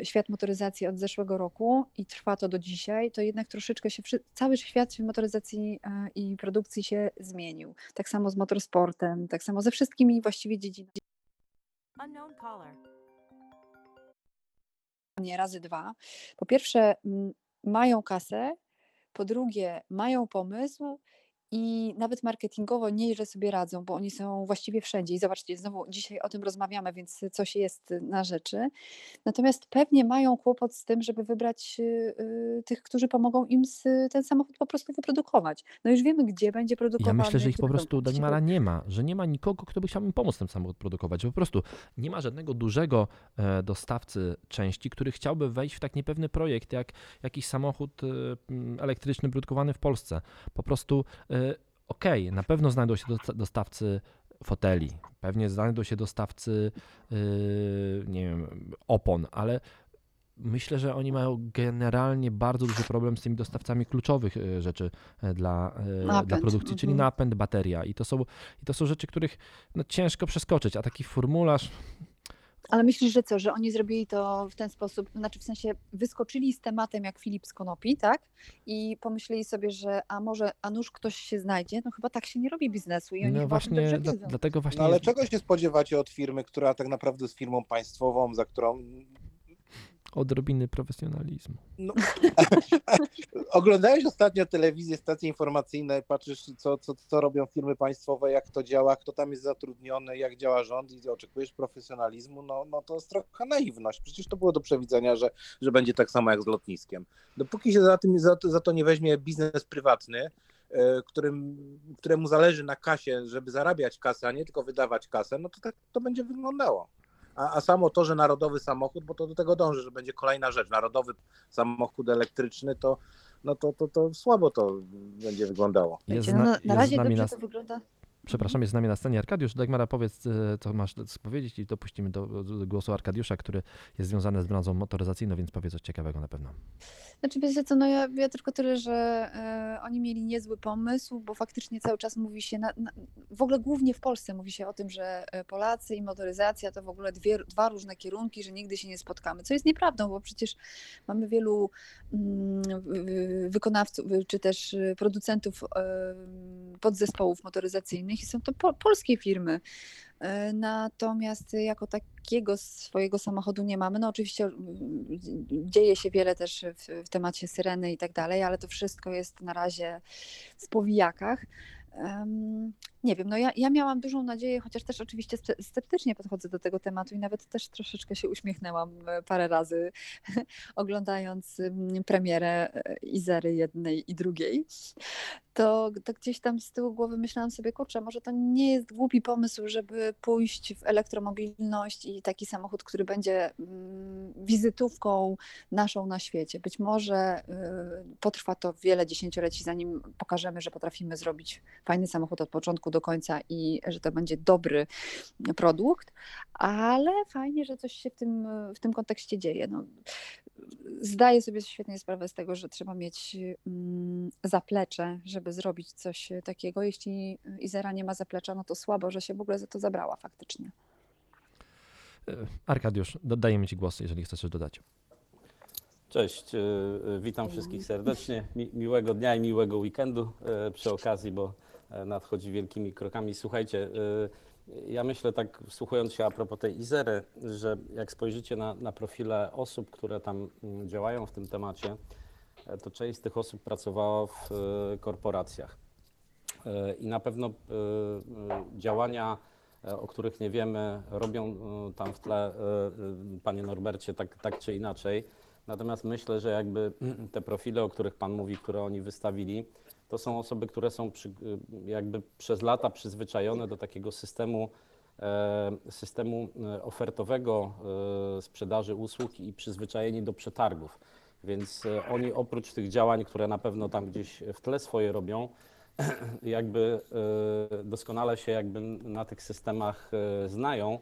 świat motoryzacji od zeszłego roku i trwa to do dzisiaj, to jednak troszeczkę się, cały świat motoryzacji y, i produkcji się zmienił. Tak samo z motorsportem, tak samo ze wszystkimi właściwie dziedzinami. Unknown caller. nie razy dwa. Po pierwsze, mają kasę, po drugie, mają pomysł i nawet marketingowo nieźle sobie radzą, bo oni są właściwie wszędzie. I zobaczcie, znowu dzisiaj o tym rozmawiamy, więc coś jest na rzeczy. Natomiast pewnie mają kłopot z tym, żeby wybrać y, y, tych, którzy pomogą im z, ten samochód po prostu wyprodukować. No już wiemy, gdzie będzie Ja produkowany. myślę, że ich po prostu Dagmara nie ma, że nie ma nikogo, kto by chciał im pomóc ten samochód produkować. Że po prostu nie ma żadnego dużego e, dostawcy części, który chciałby wejść w tak niepewny projekt, jak jakiś samochód e, elektryczny produkowany w Polsce. Po prostu okej, na pewno znajdą się dosta- dostawcy foteli, pewnie znajdą się dostawcy e, nie wiem, opon, ale Myślę, że oni mają generalnie bardzo duży problem z tymi dostawcami kluczowych e, rzeczy e, dla, e, dla produkcji, czyli mhm. napęd, bateria. I to są, i to są rzeczy, których no, ciężko przeskoczyć, a taki formularz, Ale myślisz, że co, że oni zrobili to w ten sposób, znaczy w sensie wyskoczyli z tematem jak Filip z Konopi, tak? I pomyśleli sobie, że a może, a nuż ktoś się znajdzie? No chyba tak się nie robi biznesu i oni no właśnie, dla, dlatego właśnie... No ale jest- czego się spodziewacie od firmy, która tak naprawdę jest firmą państwową, za którą Odrobiny profesjonalizmu. No, oglądałeś ostatnio telewizję, stacje informacyjne, patrzysz, co, co, co robią firmy państwowe, jak to działa, kto tam jest zatrudniony, jak działa rząd i oczekujesz profesjonalizmu, no, no to jest trochę naiwność. Przecież to było do przewidzenia, że, że będzie tak samo jak z lotniskiem. Dopóki się za, tym, za, to- za to nie weźmie biznes prywatny, e, którym, któremu zależy na kasie, żeby zarabiać kasę, a nie tylko wydawać kasę, no to tak to będzie wyglądało. A, a samo to, że narodowy samochód, bo to do tego dąży, że będzie kolejna rzecz, narodowy samochód elektryczny, to, no to, to, to słabo to będzie wyglądało. Jest, Wiecie, no, na, na jest razie dobrze na, to wygląda. Przepraszam, jest z nami na scenie Arkadiusz. Dagmara, powiedz, e, co masz powiedzieć i dopuścimy do, głosu Arkadiusza, który jest związany z branżą motoryzacyjną, więc powie coś ciekawego na pewno. Znaczy wiecie co, no ja, ja tylko tyle, że e, oni mieli niezły pomysł, bo faktycznie cały czas mówi się, na, na, w ogóle głównie w Polsce mówi się o tym, że e, Polacy i motoryzacja to w ogóle dwie, dwa różne kierunki, że nigdy się nie spotkamy, co jest nieprawdą, bo przecież mamy wielu mm, wy- wykonawców y, czy też y, producentów em, podzespołów motoryzacyjnych zachodnich i są to po, polskie firmy. E, natomiast jako takiego swojego samochodu nie mamy. No oczywiście mm, dzieje się wiele też w, w temacie syreny i tak dalej, ale to wszystko jest na razie w powijakach. Nie wiem, no ja, ja miałam dużą nadzieję, chociaż też oczywiście sceptycznie podchodzę do tego tematu i nawet też troszeczkę się uśmiechnęłam e, parę razy, oglądając mm, premierę e, Izery jednej i drugiej. To, to gdzieś tam z tyłu głowy myślałam sobie, kurczę, może to nie jest głupi pomysł, żeby pójść w elektromobilność i taki samochód, który będzie mm, wizytówką naszą na świecie. Być może y, potrwa to wiele dziesięcioleci, zanim pokażemy, że potrafimy zrobić fajny samochód od początku do końca i że to będzie dobry produkt, ale fajnie, że coś się w tym, w tym kontekście dzieje. No, zdaję sobie świetnie sprawę z tego, że trzeba mieć mm, zaplecze, żeby zrobić coś takiego. Jeśli Izera nie ma zaplecza, no to słabo, że się w ogóle za to zabrała faktycznie. E, Arkadiusz, dodajemy Ci głos, jeżeli chcesz coś dodać. Cześć, e, e, witam wszystkich serdecznie. miłego dnia i miłego weekendu przy okazji, bo nadchodzi wielkimi krokami. Słuchajcie, ja myślę tak, wsłuchując się a propos tej Izery, że jak spojrzycie na, na profile osób, które tam mm, działają w tym temacie, e, to część z tych osób pracowała w e, korporacjach. E, I na pewno działania, o których nie wiemy, robią tam w tle, panie Norbercie, tak, tak czy inaczej. Natomiast myślę, że jakby te profile, o których pan mówi, które oni wystawili, to są osoby, które są przy, jakby przez lata przyzwyczajone do takiego systemu, e, systemu e, ofertowego e, sprzedaży usług i przyzwyczajeni do przetargów. Więc oni oprócz tych działań, które na pewno tam gdzieś w tle swoje robią, jakby doskonale się jakby na tych systemach znają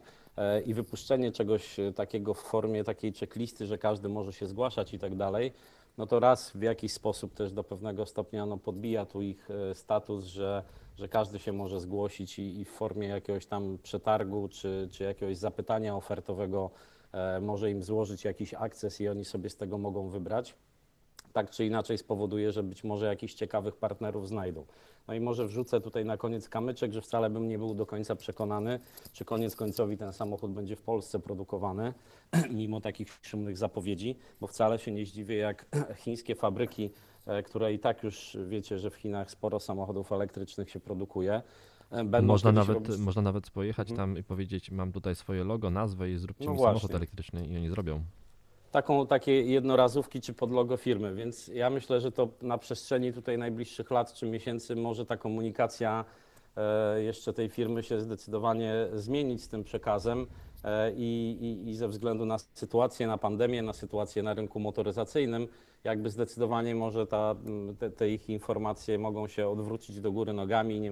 i wypuszczenie czegoś takiego w formie takiej checklisty, że każdy może się zgłaszać i tak dalej, no to raz w jakiś sposób też do pewnego stopnia no, podbija tu ich e, status, że, że każdy się może zgłosić i, i w formie jakiegoś tam przetargu czy, czy jakiegoś zapytania ofertowego e, może im złożyć jakiś akces i oni sobie z tego mogą wybrać. Tak czy inaczej spowoduje, że być może jakichś ciekawych partnerów znajdą. No i może wrzucę tutaj na koniec kamyczek, że wcale bym nie był do końca przekonany, czy koniec końcowi ten samochód będzie w Polsce produkowany, mimo takich szumnych zapowiedzi, bo wcale się nie zdziwię, jak chińskie fabryki, e, które i tak już wiecie, że w Chinach sporo samochodów elektrycznych się produkuje, e, Będą można nawet, robić... można nawet pojechać mhm. tam i powiedzieć, mam tutaj swoje logo, nazwę i zróbcie no mi właśnie. samochód elektryczny i oni zrobią taką, takie jednorazówki czy pod logo firmy, więc ja myślę, że to na przestrzeni tutaj najbliższych lat czy miesięcy może ta komunikacja e, jeszcze tej firmy się zdecydowanie zmienić z tym przekazem i, i, i ze względu na sytuację, na pandemię, na sytuację na rynku motoryzacyjnym, jakby zdecydowanie może ta, te, te, ich informacje mogą się odwrócić do góry nogami nie,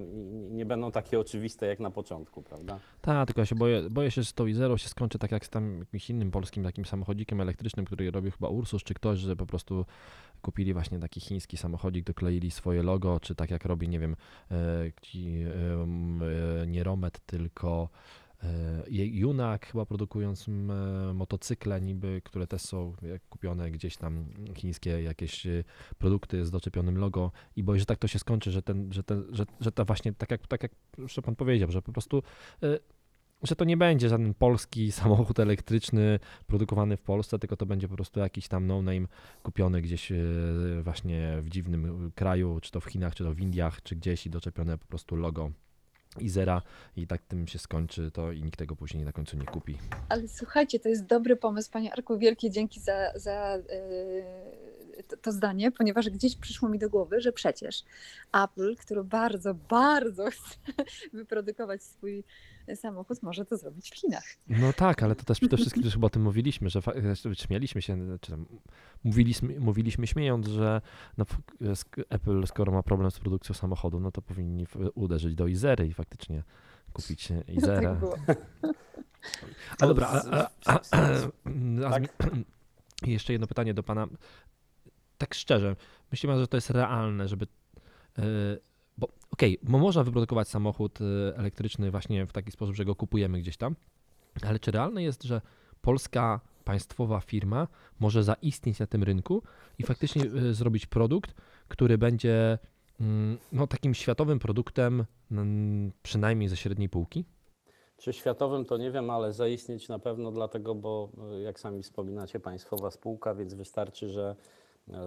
nie będą takie oczywiste jak na początku, prawda? Tak, tylko ja się boję, boję się, że to i zero się skończy tak jak z tam jakimś innym polskim takim samochodzikiem elektrycznym, który robił chyba Ursus czy ktoś, że po prostu kupili właśnie taki chiński samochodzik, dokleili swoje logo, czy tak jak robi, nie wiem, e, ci, e, nie Romet, tylko E, Junak chyba produkując motocykle niby, które też są kupione gdzieś tam chińskie jakieś e, produkty z doczepionym logo. I boję, że tak to się skończy, że ten, że ten, że, że to właśnie tak jak, tak jak pan powiedział, że po prostu e, że to nie będzie żaden polski samochód elektryczny produkowany w Polsce, tylko to będzie po prostu jakiś tam no-name kupiony gdzieś właśnie w dziwnym kraju, czy to w Chinach, czy to w Indiach, czy gdzieś i doczepione po prostu logo i zera i tak tym się skończy to i nikt tego później na końcu nie kupi. Ale słuchajcie, to jest dobry pomysł, Panie Arku, wielkie dzięki za, za yy, to, to, zdanie, ponieważ gdzieś przyszło mi do głowy, że przecież Apple, który bardzo, bardzo chce wyprodukować swój samochód może to zrobić w Chinach. No tak, ale to też przede wszystkim też chyba o tym mówiliśmy, że śmialiśmy się, czy tam mówiliśmy, mówiliśmy śmiejąc, że no, Apple skoro ma problem z produkcją samochodu, no to powinni uderzyć do Izery i faktycznie kupić Izerę. No tak a dobra, a, a, a, tak? jeszcze jedno pytanie do pana. Tak szczerze, myślimy, że to jest realne, żeby e, okej, okay, można wyprodukować samochód y, elektryczny właśnie w taki sposób, że go kupujemy gdzieś tam, ale czy realne jest, że polska państwowa firma może zaistnieć na tym rynku i faktycznie y, zrobić produkt, który będzie mm, no, takim światowym produktem, mm, przynajmniej ze średniej półki? Czy światowym to nie wiem, ale zaistnieć na pewno dlatego, bo e, jak sami wspominacie, państwowa spółka, więc wystarczy, że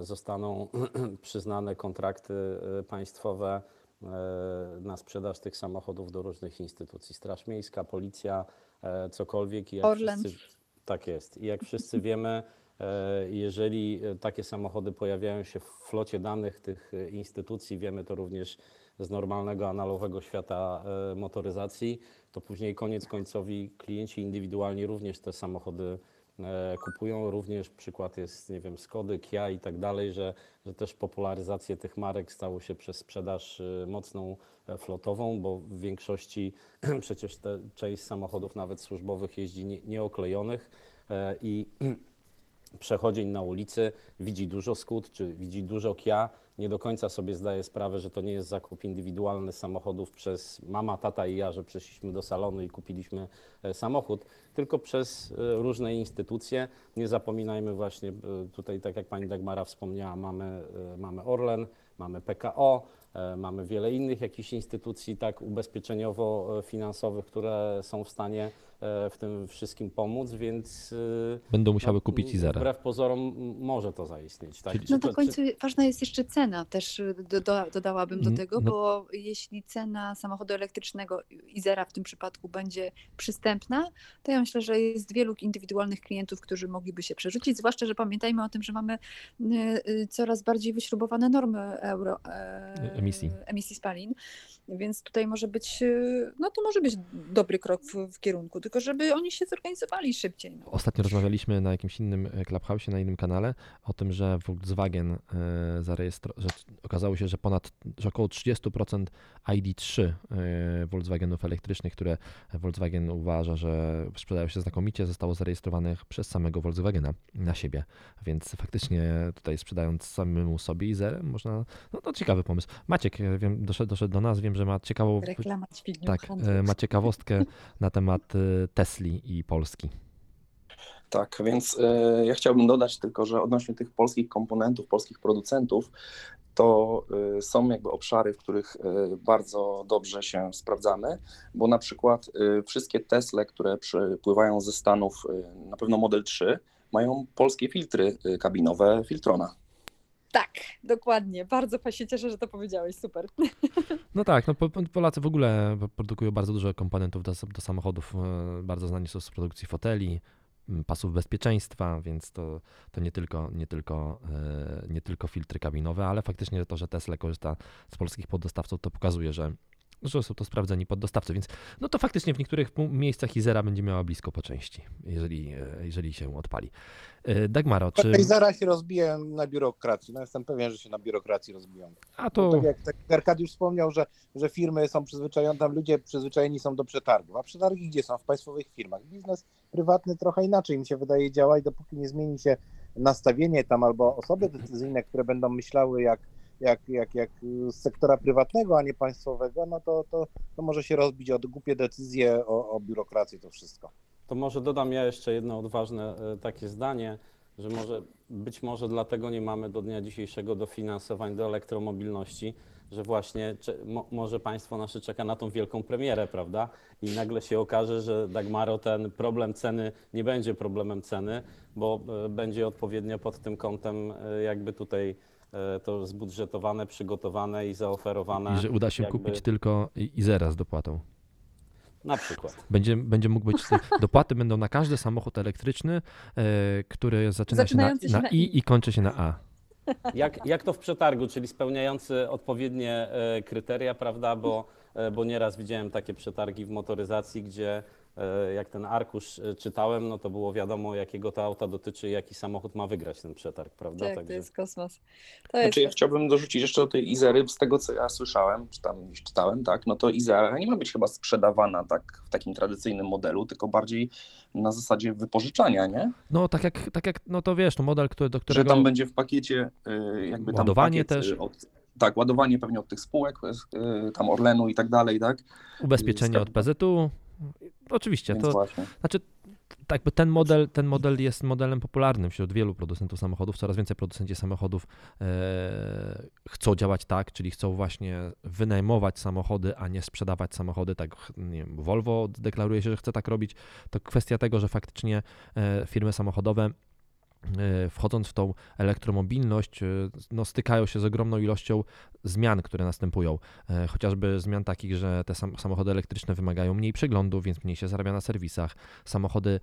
zostaną przyznane kontrakty państwowe na sprzedaż tych samochodów do różnych instytucji. Straż Miejska, Policja, e, cokolwiek. I jak Orlen. Wszyscy, tak jest. I jak wszyscy wiemy, e, jeżeli e, takie samochody pojawiają się w flocie danych tych e, instytucji, wiemy to również z normalnego, analogowego świata e, motoryzacji, to później koniec końcowi klienci indywidualni również te samochody e, kupują. Również przykład jest, nie wiem, Skody, Kia i tak dalej, że, że też popularyzację tych marek stało się przez sprzedaż e, mocną e, flotową, bo w większości przecież te, część samochodów nawet służbowych jeździ nie, nieoklejonych e, i przechodzień na ulicy widzi dużo Skud, czy widzi dużo Kia, nie do końca sobie zdaje sprawę, że to nie jest zakup indywidualny samochodów przez mama, tata i ja, że przyszliśmy do salonu i kupiliśmy e, samochód, tylko przez e, różne instytucje. Nie zapominajmy właśnie, e, tutaj tak jak pani Dagmara wspomniała, mamy, mamy Orlen, mamy PKO, mamy wiele innych jakichś instytucji tak ubezpieczeniowo-finansowych, które są w stanie w tym wszystkim pomóc, więc e, Będą musiały no, kupić Izerę. Wbrew pozorom może to zaistnieć. Tak? Czyli- Czy No na końcu ważna jest jeszcze cena, też y, do, do, dodałabym do Mm, tego, no- bo jeśli cena samochodu elektrycznego Izera w tym przypadku będzie przystępna, to ja myślę, że jest wielu indywidualnych klientów, którzy mogliby się przerzucić, zwłaszcza, że pamiętajmy o tym, że mamy coraz bardziej wyśrubowane normy euro, e, Emisji. emisji spalin, więc tutaj może być, no to może być dobry krok w, w kierunku, tylko żeby oni się zorganizowali szybciej. No. Ostatnio rozmawialiśmy na jakimś innym e, Clubhouse, na innym kanale o tym, że Volkswagen e, zarejestrował, że okazało się, że ponad, że około 30% ID3 e, Volkswagenów elektrycznych, które Volkswagen uważa, że sprzedają się znakomicie, zostało zarejestrowanych przez samego Volkswagena na siebie. Więc faktycznie tutaj sprzedając samemu sobie i zerem można, no to ciekawy pomysł. Maciek, wiem, doszedł, doszedł do nas, wiem, że ma ciekawą, Reklama tak, ma ciekawostkę na temat Tesli i Polski. Tak, więc e, ja chciałbym dodać tylko, że odnośnie tych polskich komponentów, polskich producentów, to e, są jakby obszary, w których e, bardzo dobrze się sprawdzamy, bo na przykład wszystkie Tesle, które przypływają ze Stanów, na pewno Model 3, mają polskie filtry kabinowe Filtrona. Tak, dokładnie. Bardzo się cieszę, że to powiedziałeś. Super. No tak, no Po- Po- Polacy w ogóle produkują bardzo dużo komponentów do, do samochodów. e, Bardzo znani są z produkcji foteli, pasów bezpieczeństwa, więc to, to nie, tylko, nie, tylko, e, nie tylko filtry kabinowe, ale faktycznie to, że Tesla korzysta z polskich poddostawców, to pokazuje, że, że są to sprawdzeni poddostawcy, więc no to faktycznie w niektórych miejscach Izera będzie miała blisko po części, jeżeli, e, jeżeli się odpali. E, Dagmaro, czy... I zaraz się rozbiję na biurokracji. No jestem pewien, że się na biurokracji rozbiją. A No, to... tak, jak, tak Arkadiusz wspomniał, że, że firmy są przyzwyczajone, tam ludzie przyzwyczajeni są do przetargów. A przetargi gdzie są? W państwowych firmach. Biznes prywatny trochę inaczej mi się wydaje działa i dopóki nie zmieni się nastawienie tam albo osoby decyzyjne, które będą myślały jak, jak, jak, jak z sektora prywatnego, a nie państwowego, no to, to, to może się rozbić o głupie decyzje, o, o to wszystko. To może dodam ja jeszcze jedno odważne e, takie zdanie, że może być może dlatego nie mamy do dnia dzisiejszego dofinansowań do elektromobilności, że właśnie mo, może państwo nasze czeka na tą wielką premierę, prawda? I nagle się okaże, że Dagmaro ten problem ceny nie będzie problemem ceny, bo e, będzie odpowiednio pod tym kątem e, jakby tutaj to zbudżetowane, przygotowane i zaoferowane. I że uda się jakby- kupić tylko i- Izera z dopłatą. Na przykład. Będzie, będzie mógł być, dopłaty będą na każdy samochód elektryczny, e, który zaczyna się na, się na I I. kończy się na A. Jak, jak to w przetargu, czyli spełniający odpowiednie e, kryteria, prawda? Bo, e, bo nieraz widziałem takie przetargi w motoryzacji, gdzie e, jak ten arkusz e, czytałem, no to było wiadomo, jakiego to auta dotyczy i jaki samochód ma wygrać ten przetarg, prawda? Tak, to Także- jest kosmos. To jest Znaczy ja chciałbym dorzucić jeszcze do tej Izery, z tego co ja słyszałem, czy tam gdzieś czytałem, tak, no to Izera nie ma być chyba sprzedawana tak w takim tradycyjnym modelu, tylko bardziej na zasadzie wypożyczania, nie? No tak jak, tak jak no to wiesz, no model, który, do Że którego tam będzie w pakiecie y, jakby tam Ładowanie pakiet, też. y, Od, tak, ładowanie pewnie od tych spółek, y, tam Orlenu i tak dalej, tak? ubezpieczenie od PZU. Oczywiście, Więc to właśnie. znaczy tak by ten model, ten model jest modelem popularnym wśród wielu producentów samochodów. Coraz więcej producenci samochodów e, chcą działać tak, czyli chcą właśnie wynajmować samochody, a nie sprzedawać samochody. Tak, nie wiem, Volvo deklaruje się, że chce tak robić. To kwestia tego, że faktycznie e, firmy samochodowe wchodząc w tą elektromobilność, e, no, stykają się z ogromną ilością zmian, które następują. E, chociażby zmian takich, że te samochody elektryczne wymagają mniej przeglądów, więc mniej się zarabia na serwisach. Samochody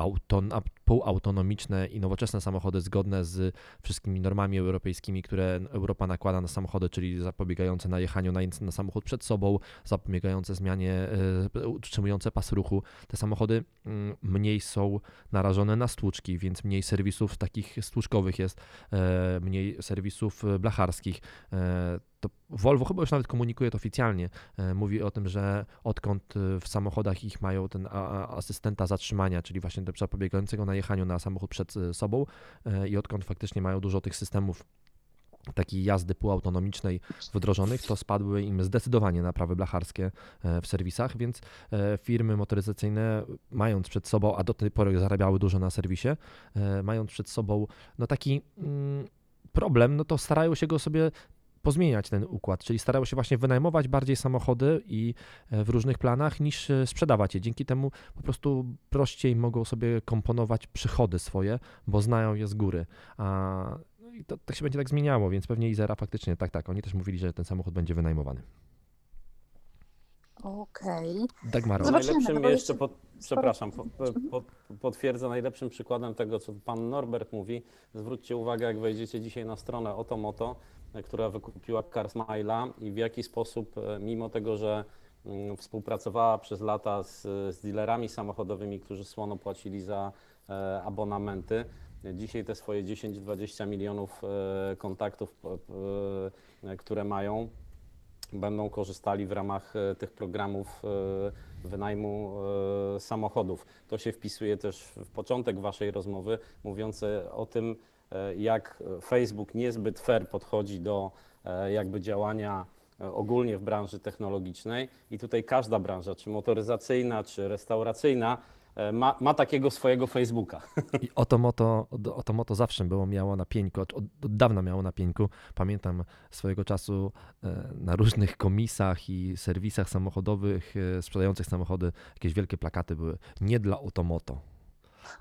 auton, półautonomiczne i nowoczesne samochody zgodne z wszystkimi normami europejskimi, które Europa nakłada na samochody, czyli zapobiegające najechaniu na, na samochód przed sobą, zapobiegające zmianie, e, utrzymujące pas ruchu. Te samochody mm, mniej są narażone na stłuczki, więc mniej serwisów takich stłuczkowych jest, e, mniej serwisów blacharskich. To Volvo chyba już nawet komunikuje to oficjalnie. E, mówi o tym, że odkąd e, w samochodach ich mają ten asystenta zatrzymania, czyli właśnie zapobiegającego najechaniu na samochód przed e, sobą i odkąd faktycznie mają dużo tych systemów takiej jazdy półautonomicznej wdrożonych, to spadły im zdecydowanie naprawy blacharskie w serwisach, więc firmy motoryzacyjne mając przed sobą, a do tej pory zarabiały dużo na serwisie, mając przed sobą no taki mm, problem, no to starają się go sobie pozmieniać ten układ, czyli starały się właśnie wynajmować bardziej samochody i e, w różnych planach niż e, sprzedawać je. Dzięki temu po prostu prościej mogą sobie komponować przychody swoje, bo znają je z góry. A no i to, to się będzie tak zmieniało, więc pewnie Izera faktycznie tak, tak. Oni też mówili, że ten samochód będzie wynajmowany. Okej. Okay. Dagmaro. Zobaczymy, najlepszym no jeszcze, pod, przepraszam, po, po, potwierdzę najlepszym przykładem tego, co pan Norbert mówi. Zwróćcie uwagę, jak wejdziecie dzisiaj na stronę Otomoto, która wykupiła Carsmile'a i w jaki sposób, e, mimo tego, że mm, współpracowała przez lata z, z dealerami samochodowymi, którzy słono płacili za e, abonamenty, dzisiaj te swoje 10-20 milionów e, kontaktów, które mają, będą korzystali w ramach tych programów wynajmu samochodów. To się wpisuje też w początek Waszej rozmowy, mówiące o tym, jak Facebook niezbyt fair podchodzi do e, jakby działania e, ogólnie w branży technologicznej i tutaj każda branża, czy motoryzacyjna, czy restauracyjna, ma, ma takiego swojego Facebooka. I oto moto, oto moto zawsze było miało na pieńku, od, od dawna miało na pieńku. Pamiętam swojego czasu na różnych komisach i serwisach samochodowych sprzedających samochody jakieś wielkie plakaty były nie dla Otomoto.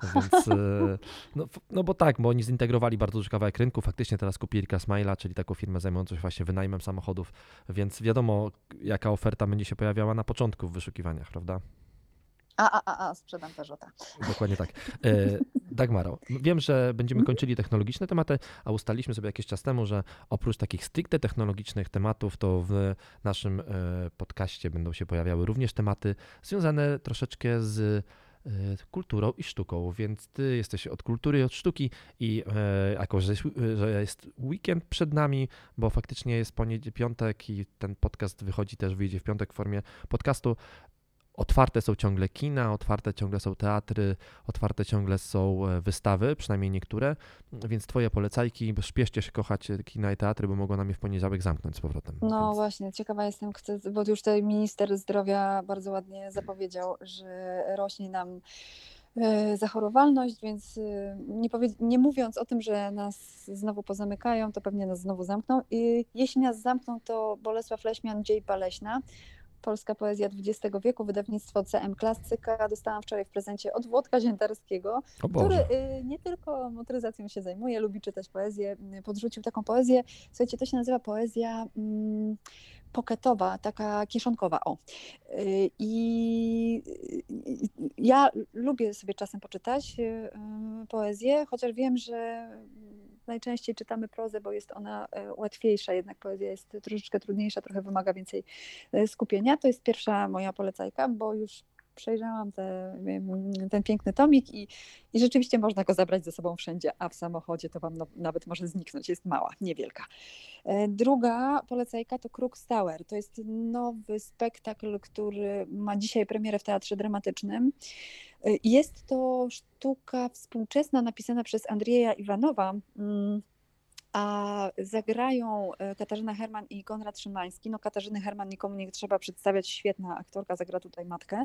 Więc, e, no, no bo tak, bo oni zintegrowali bardzo duży kawałek rynku. Faktycznie teraz kupili Smile'a, czyli taką firmę zajmującą się właśnie wynajmem samochodów, więc wiadomo, jaka oferta będzie się pojawiała na początku w wyszukiwaniach, prawda? A, a, a, a sprzedam Peugeota. Dokładnie tak. E, Dagmaro, wiem, że będziemy mhm. kończyli technologiczne tematy, a ustaliliśmy sobie jakiś czas temu, że oprócz takich stricte technologicznych tematów, to w naszym e, podcaście będą się pojawiały również tematy związane troszeczkę z kulturą i sztuką, więc ty jesteś od kultury i od sztuki i e, jako, że jest, że jest weekend przed nami, bo faktycznie jest piątek i ten podcast wychodzi też, wyjdzie w piątek w formie podcastu, Otwarte są ciągle kina, otwarte ciągle są teatry, otwarte ciągle są e, wystawy, przynajmniej niektóre, więc twoje polecajki, śpieszcie się kochać kina i teatry, bo mogą nam je w poniedziałek zamknąć z powrotem. No więc... właśnie, ciekawa jestem, bo już tutaj minister zdrowia bardzo ładnie zapowiedział, że rośnie nam e, zachorowalność, więc e, nie, nie, mówiąc o tym, że nas znowu pozamykają, to pewnie nas znowu zamkną. I jeśli nas zamkną, to Bolesław Leśmian, Dziej Paleśna, Polska Poezja XX wieku, wydawnictwo CM Klasyka. Dostałam wczoraj w prezencie od Włodka Ziętarskiego, który y, nie tylko motoryzacją się zajmuje, lubi czytać poezję. Podrzucił taką poezję, słuchajcie, to się nazywa poezja mm, poketowa, taka kieszonkowa, o. Y, I ja lubię sobie czasem poczytać y, poezję, chociaż wiem, że najczęściej czytamy prozę, bo jest ona e, łatwiejsza, jednak poezja jest troszeczkę trudniejsza, trochę wymaga więcej e, skupienia. To jest pierwsza moja polecajka, bo już przejrzałam te, ten piękny tomik i, i rzeczywiście można go zabrać ze sobą wszędzie, a w samochodzie to Wam no, nawet może zniknąć, jest mała, niewielka. E, druga polecajka to Kruk Tower. To jest nowy spektakl, który ma dzisiaj premierę w Teatrze Dramatycznym. E, jest to sztuka współczesna napisana przez Andrzeja Iwanowa. A zagrają e, Katarzyna Herman i Konrad Szymański. No Katarzyny Herman nikomu nie trzeba przedstawiać, świetna aktorka, zagra tutaj matkę.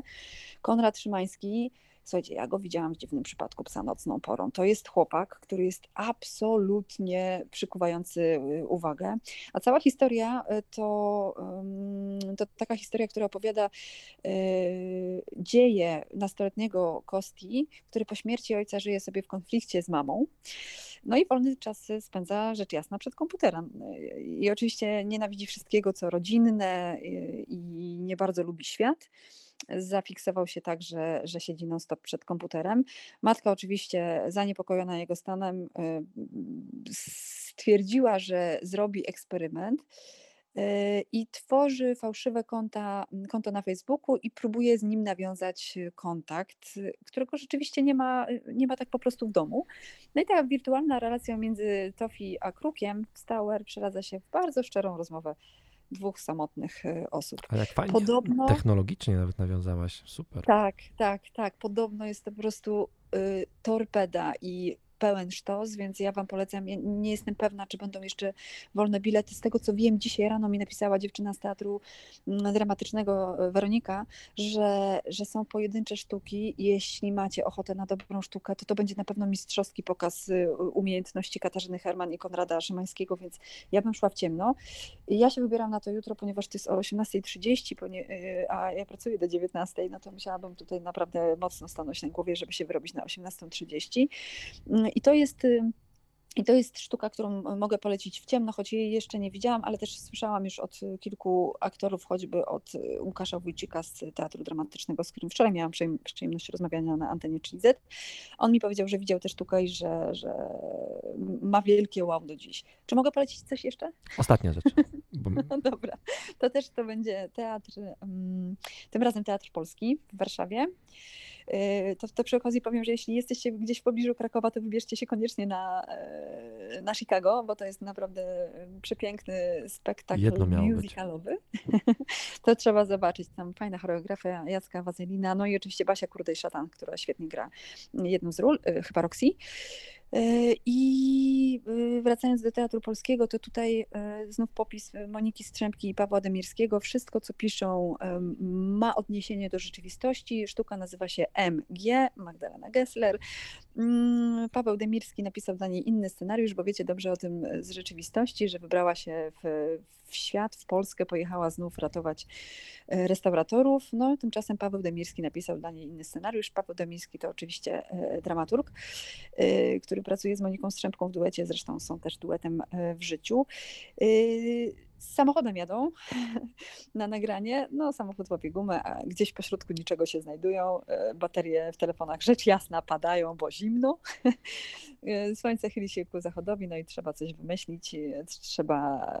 Konrad Szymański Słuchajcie, ja go widziałam w dziwnym przypadku psa nocną porą. To jest chłopak, który jest absolutnie przykuwający y, uwagę. A cała historia y, to, to taka historia, która opowiada y, dzieje nastoletniego Kosti, który po śmierci ojca żyje sobie w konflikcie z mamą. No i wolny czas spędza rzecz jasna przed komputerem. I oczywiście nienawidzi wszystkiego, co rodzinne i nie bardzo lubi świat zafiksował się tak, że, że siedzi non-stop przed komputerem. Matka oczywiście zaniepokojona jego stanem y, stwierdziła, że zrobi eksperyment y, i tworzy fałszywe konta, konto na Facebooku i próbuje z nim nawiązać kontakt, którego rzeczywiście nie ma, nie ma tak po prostu w domu. No i ta wirtualna relacja między Tofi a Krukiem w Stauer przeradza się w bardzo szczerą rozmowę dwóch samotnych e, osób. Ale jak fajnie, Podobno, technologicznie nawet nawiązałaś, super. Tak, tak, tak. Podobno jest to po prostu y, torpeda i pełen sztos, więc ja Wam polecam. Ja nie jestem pewna, czy będą jeszcze wolne bilety. Z tego co wiem, dzisiaj rano mi napisała dziewczyna z teatru mm, dramatycznego e, Weronika, że, że są pojedyncze sztuki. Jeśli macie ochotę na dobrą sztukę, to to będzie na pewno mistrzowski pokaz y, umiejętności Katarzyny Herman i Konrada Szymańskiego, więc ja bym szła w ciemno. Ja się wybieram na to jutro, ponieważ to jest o 18.30, y, a ja pracuję do 19.00, no to musiałabym tutaj naprawdę mocno stanąć na głowie, żeby się wyrobić na 18.30. I to jest y, i to jest sztuka, którą mogę polecić w ciemno, choć jej jeszcze nie widziałam, ale też słyszałam już od kilku aktorów, choćby od Łukasza Wójcika z Teatru Dramatycznego, z którym wczoraj miałam przyjemność rozmawiania na antenie 3Z. On mi powiedział, że widział tę sztukę i że, że ma wielkie wow do dziś. Czy mogę polecić coś jeszcze? Ostatnia rzecz. Bo... No dobra, to też to będzie teatr, tym razem Teatr Polski w Warszawie. Y, to, to przy okazji powiem, że jeśli jesteście gdzieś w pobliżu Krakowa, to wybierzcie się koniecznie na, y, na Chicago, bo to jest naprawdę przepiękny spektakl musicalowy. to trzeba zobaczyć. Tam fajna choreografia Jacka Wazelina, no i oczywiście Basia Kurdej-Szatan, która świetnie gra jedną z ról, y, chyba Roxy. E, I e, wracając do Teatru Polskiego, to tutaj e, znów popis Moniki Strzępki i Pawła Demirskiego. Wszystko, co piszą, ma odniesienie do rzeczywistości. Sztuka nazywa się MG, Magdalena Gessler. Mm, Paweł Demirski napisał dla niej inny scenariusz, bo wiecie dobrze o tym z rzeczywistości, że wybrała się w, w świat, w Polskę, pojechała znów ratować restauratorów. No, tymczasem Paweł Demirski napisał dla niej inny scenariusz. Paweł Demirski to oczywiście dramaturg, który pracuje z Moniką Strzępką w duecie, zresztą są też duetem e, w życiu. E, samochodem jadą na nagranie. No, samochód łapie gumę, a gdzieś po środku niczego się znajdują. E, baterie w telefonach rzecz jasna padają, bo zimno. Słońce chyli się ku zachodowi, no i trzeba coś wymyślić, trzeba,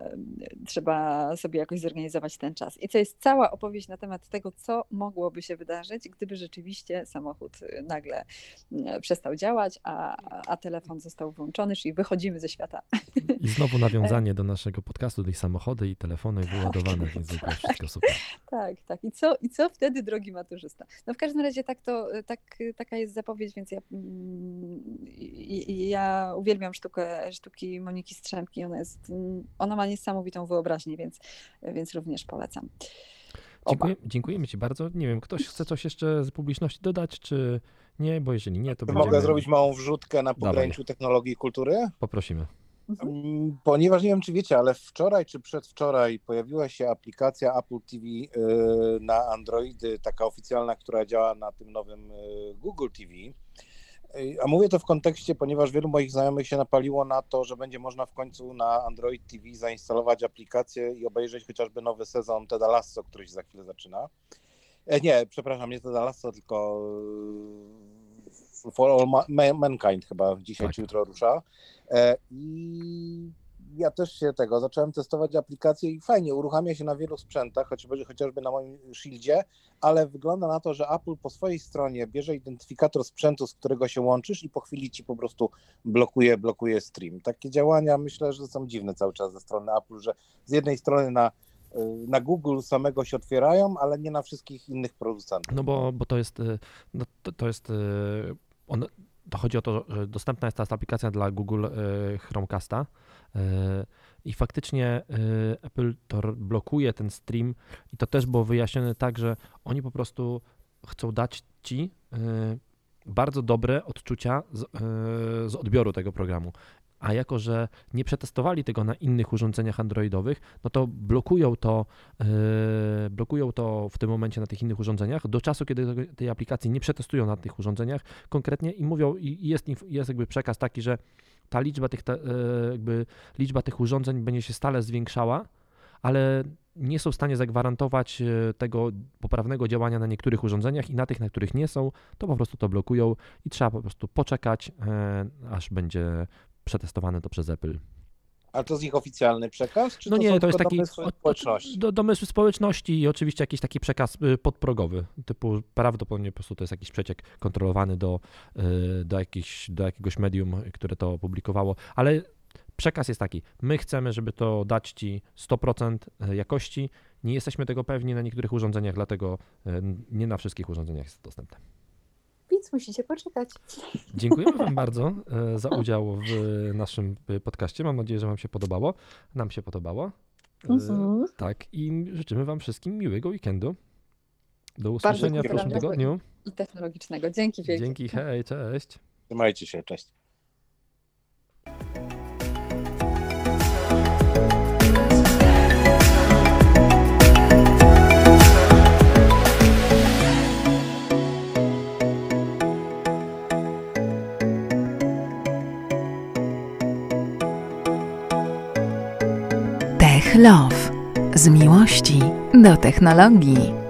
trzeba sobie jakoś zorganizować ten czas. I to jest cała opowieść na temat tego, co mogłoby się wydarzyć, gdyby rzeczywiście samochód nagle przestał działać, a, a telefon został włączony, czyli wychodzimy ze świata. I znowu nawiązanie do naszego podcastu, tej samochodu samochody i telefony wyładowane, więc w ogóle wszystko super. Tak, tak. I co, I co wtedy, drogi maturzysta? No w każdym razie tak to, tak, taka jest zapowiedź, więc ja, mm, ja uwielbiam sztukę, sztuki Moniki Strzemki. Ona, jest, ona ma niesamowitą wyobraźnię, więc, więc również polecam. Dziękuję, dziękujemy Ci bardzo. Nie wiem, ktoś chce coś jeszcze z publiczności dodać, czy nie? Bo jeżeli nie, to Mogę będziemy... zrobić małą wrzutkę na pograniczu Dawaj. technologii i kultury? Poprosimy. Mhm. Ponieważ nie wiem, czy wiecie, ale wczoraj czy przedwczoraj pojawiła się aplikacja Apple TV y, na Androidy, taka oficjalna, która działa na tym nowym y, Google TV. Y, a mówię to w kontekście, ponieważ wielu moich znajomych się napaliło na to, że będzie można w końcu na Android TV zainstalować aplikację i obejrzeć chociażby nowy sezon Teda Lasso, który się za chwilę zaczyna. E, nie, przepraszam, nie Teda Lasso, tylko For All Mankind chyba dzisiaj tak. czy jutro rusza. E, I ja też się tego zacząłem testować aplikację i fajnie, uruchamia się na wielu sprzętach, chociażby, chociażby na moim Shieldzie, ale wygląda na to, że Apple po swojej stronie bierze identyfikator sprzętu, z którego się łączysz i po chwili ci po prostu blokuje, blokuje stream. Takie działania myślę, że są dziwne cały czas ze strony Apple, że z jednej strony na y, na Google samego się otwierają, ale nie na wszystkich innych producentów. No bo, bo to jest, y, no to, to jest y, on, to chodzi o to, że dostępna jest ta aplikacja dla Google e, Chromecasta e, i faktycznie e, Apple to blokuje ten stream i to też było wyjaśnione tak, że oni po prostu chcą dać ci bardzo dobre odczucia z, z odbioru tego programu. A jako, że nie przetestowali tego na innych urządzeniach androidowych, no to blokują to, e, blokują to w tym momencie na tych innych urządzeniach. Do czasu, kiedy tej aplikacji nie przetestują na tych urządzeniach konkretnie i mówią, i jest, jest jakby przekaz taki, że ta liczba tych, te, e, jakby liczba tych urządzeń będzie się stale zwiększała, ale nie są w stanie zagwarantować e, tego poprawnego działania na niektórych urządzeniach i na tych, na których nie są, to po prostu to blokują i trzeba po prostu poczekać, aż będzie przetestowane to przez Apple. Ale to jest ich oficjalny przekaz? Czy No to nie, to jest taki domysły społeczności? do, domysły społeczności i oczywiście jakiś taki przekaz y, podprogowy, typu prawdopodobnie po prostu to jest jakiś przeciek kontrolowany do, y, do, jakichś, do jakiegoś medium, które to opublikowało, ale przekaz jest taki, my chcemy, żeby to dać Ci 100% jakości, nie jesteśmy tego pewni na niektórych urządzeniach, dlatego y, nie na wszystkich urządzeniach jest to dostępne. Więc musicie poczekać. Dziękujemy Wam bardzo e, za udział w naszym e, podcaście. Mam nadzieję, że Wam się podobało. Nam się podobało. E, Mhm. Tak, i życzymy Wam wszystkim miłego weekendu. Do usłyszenia w przyszłym tygodniu. I technologicznego. Dzięki wielkie. Dzięki, hej, cześć. Trzymajcie się, cześć. Tech Love. Z miłości do technologii.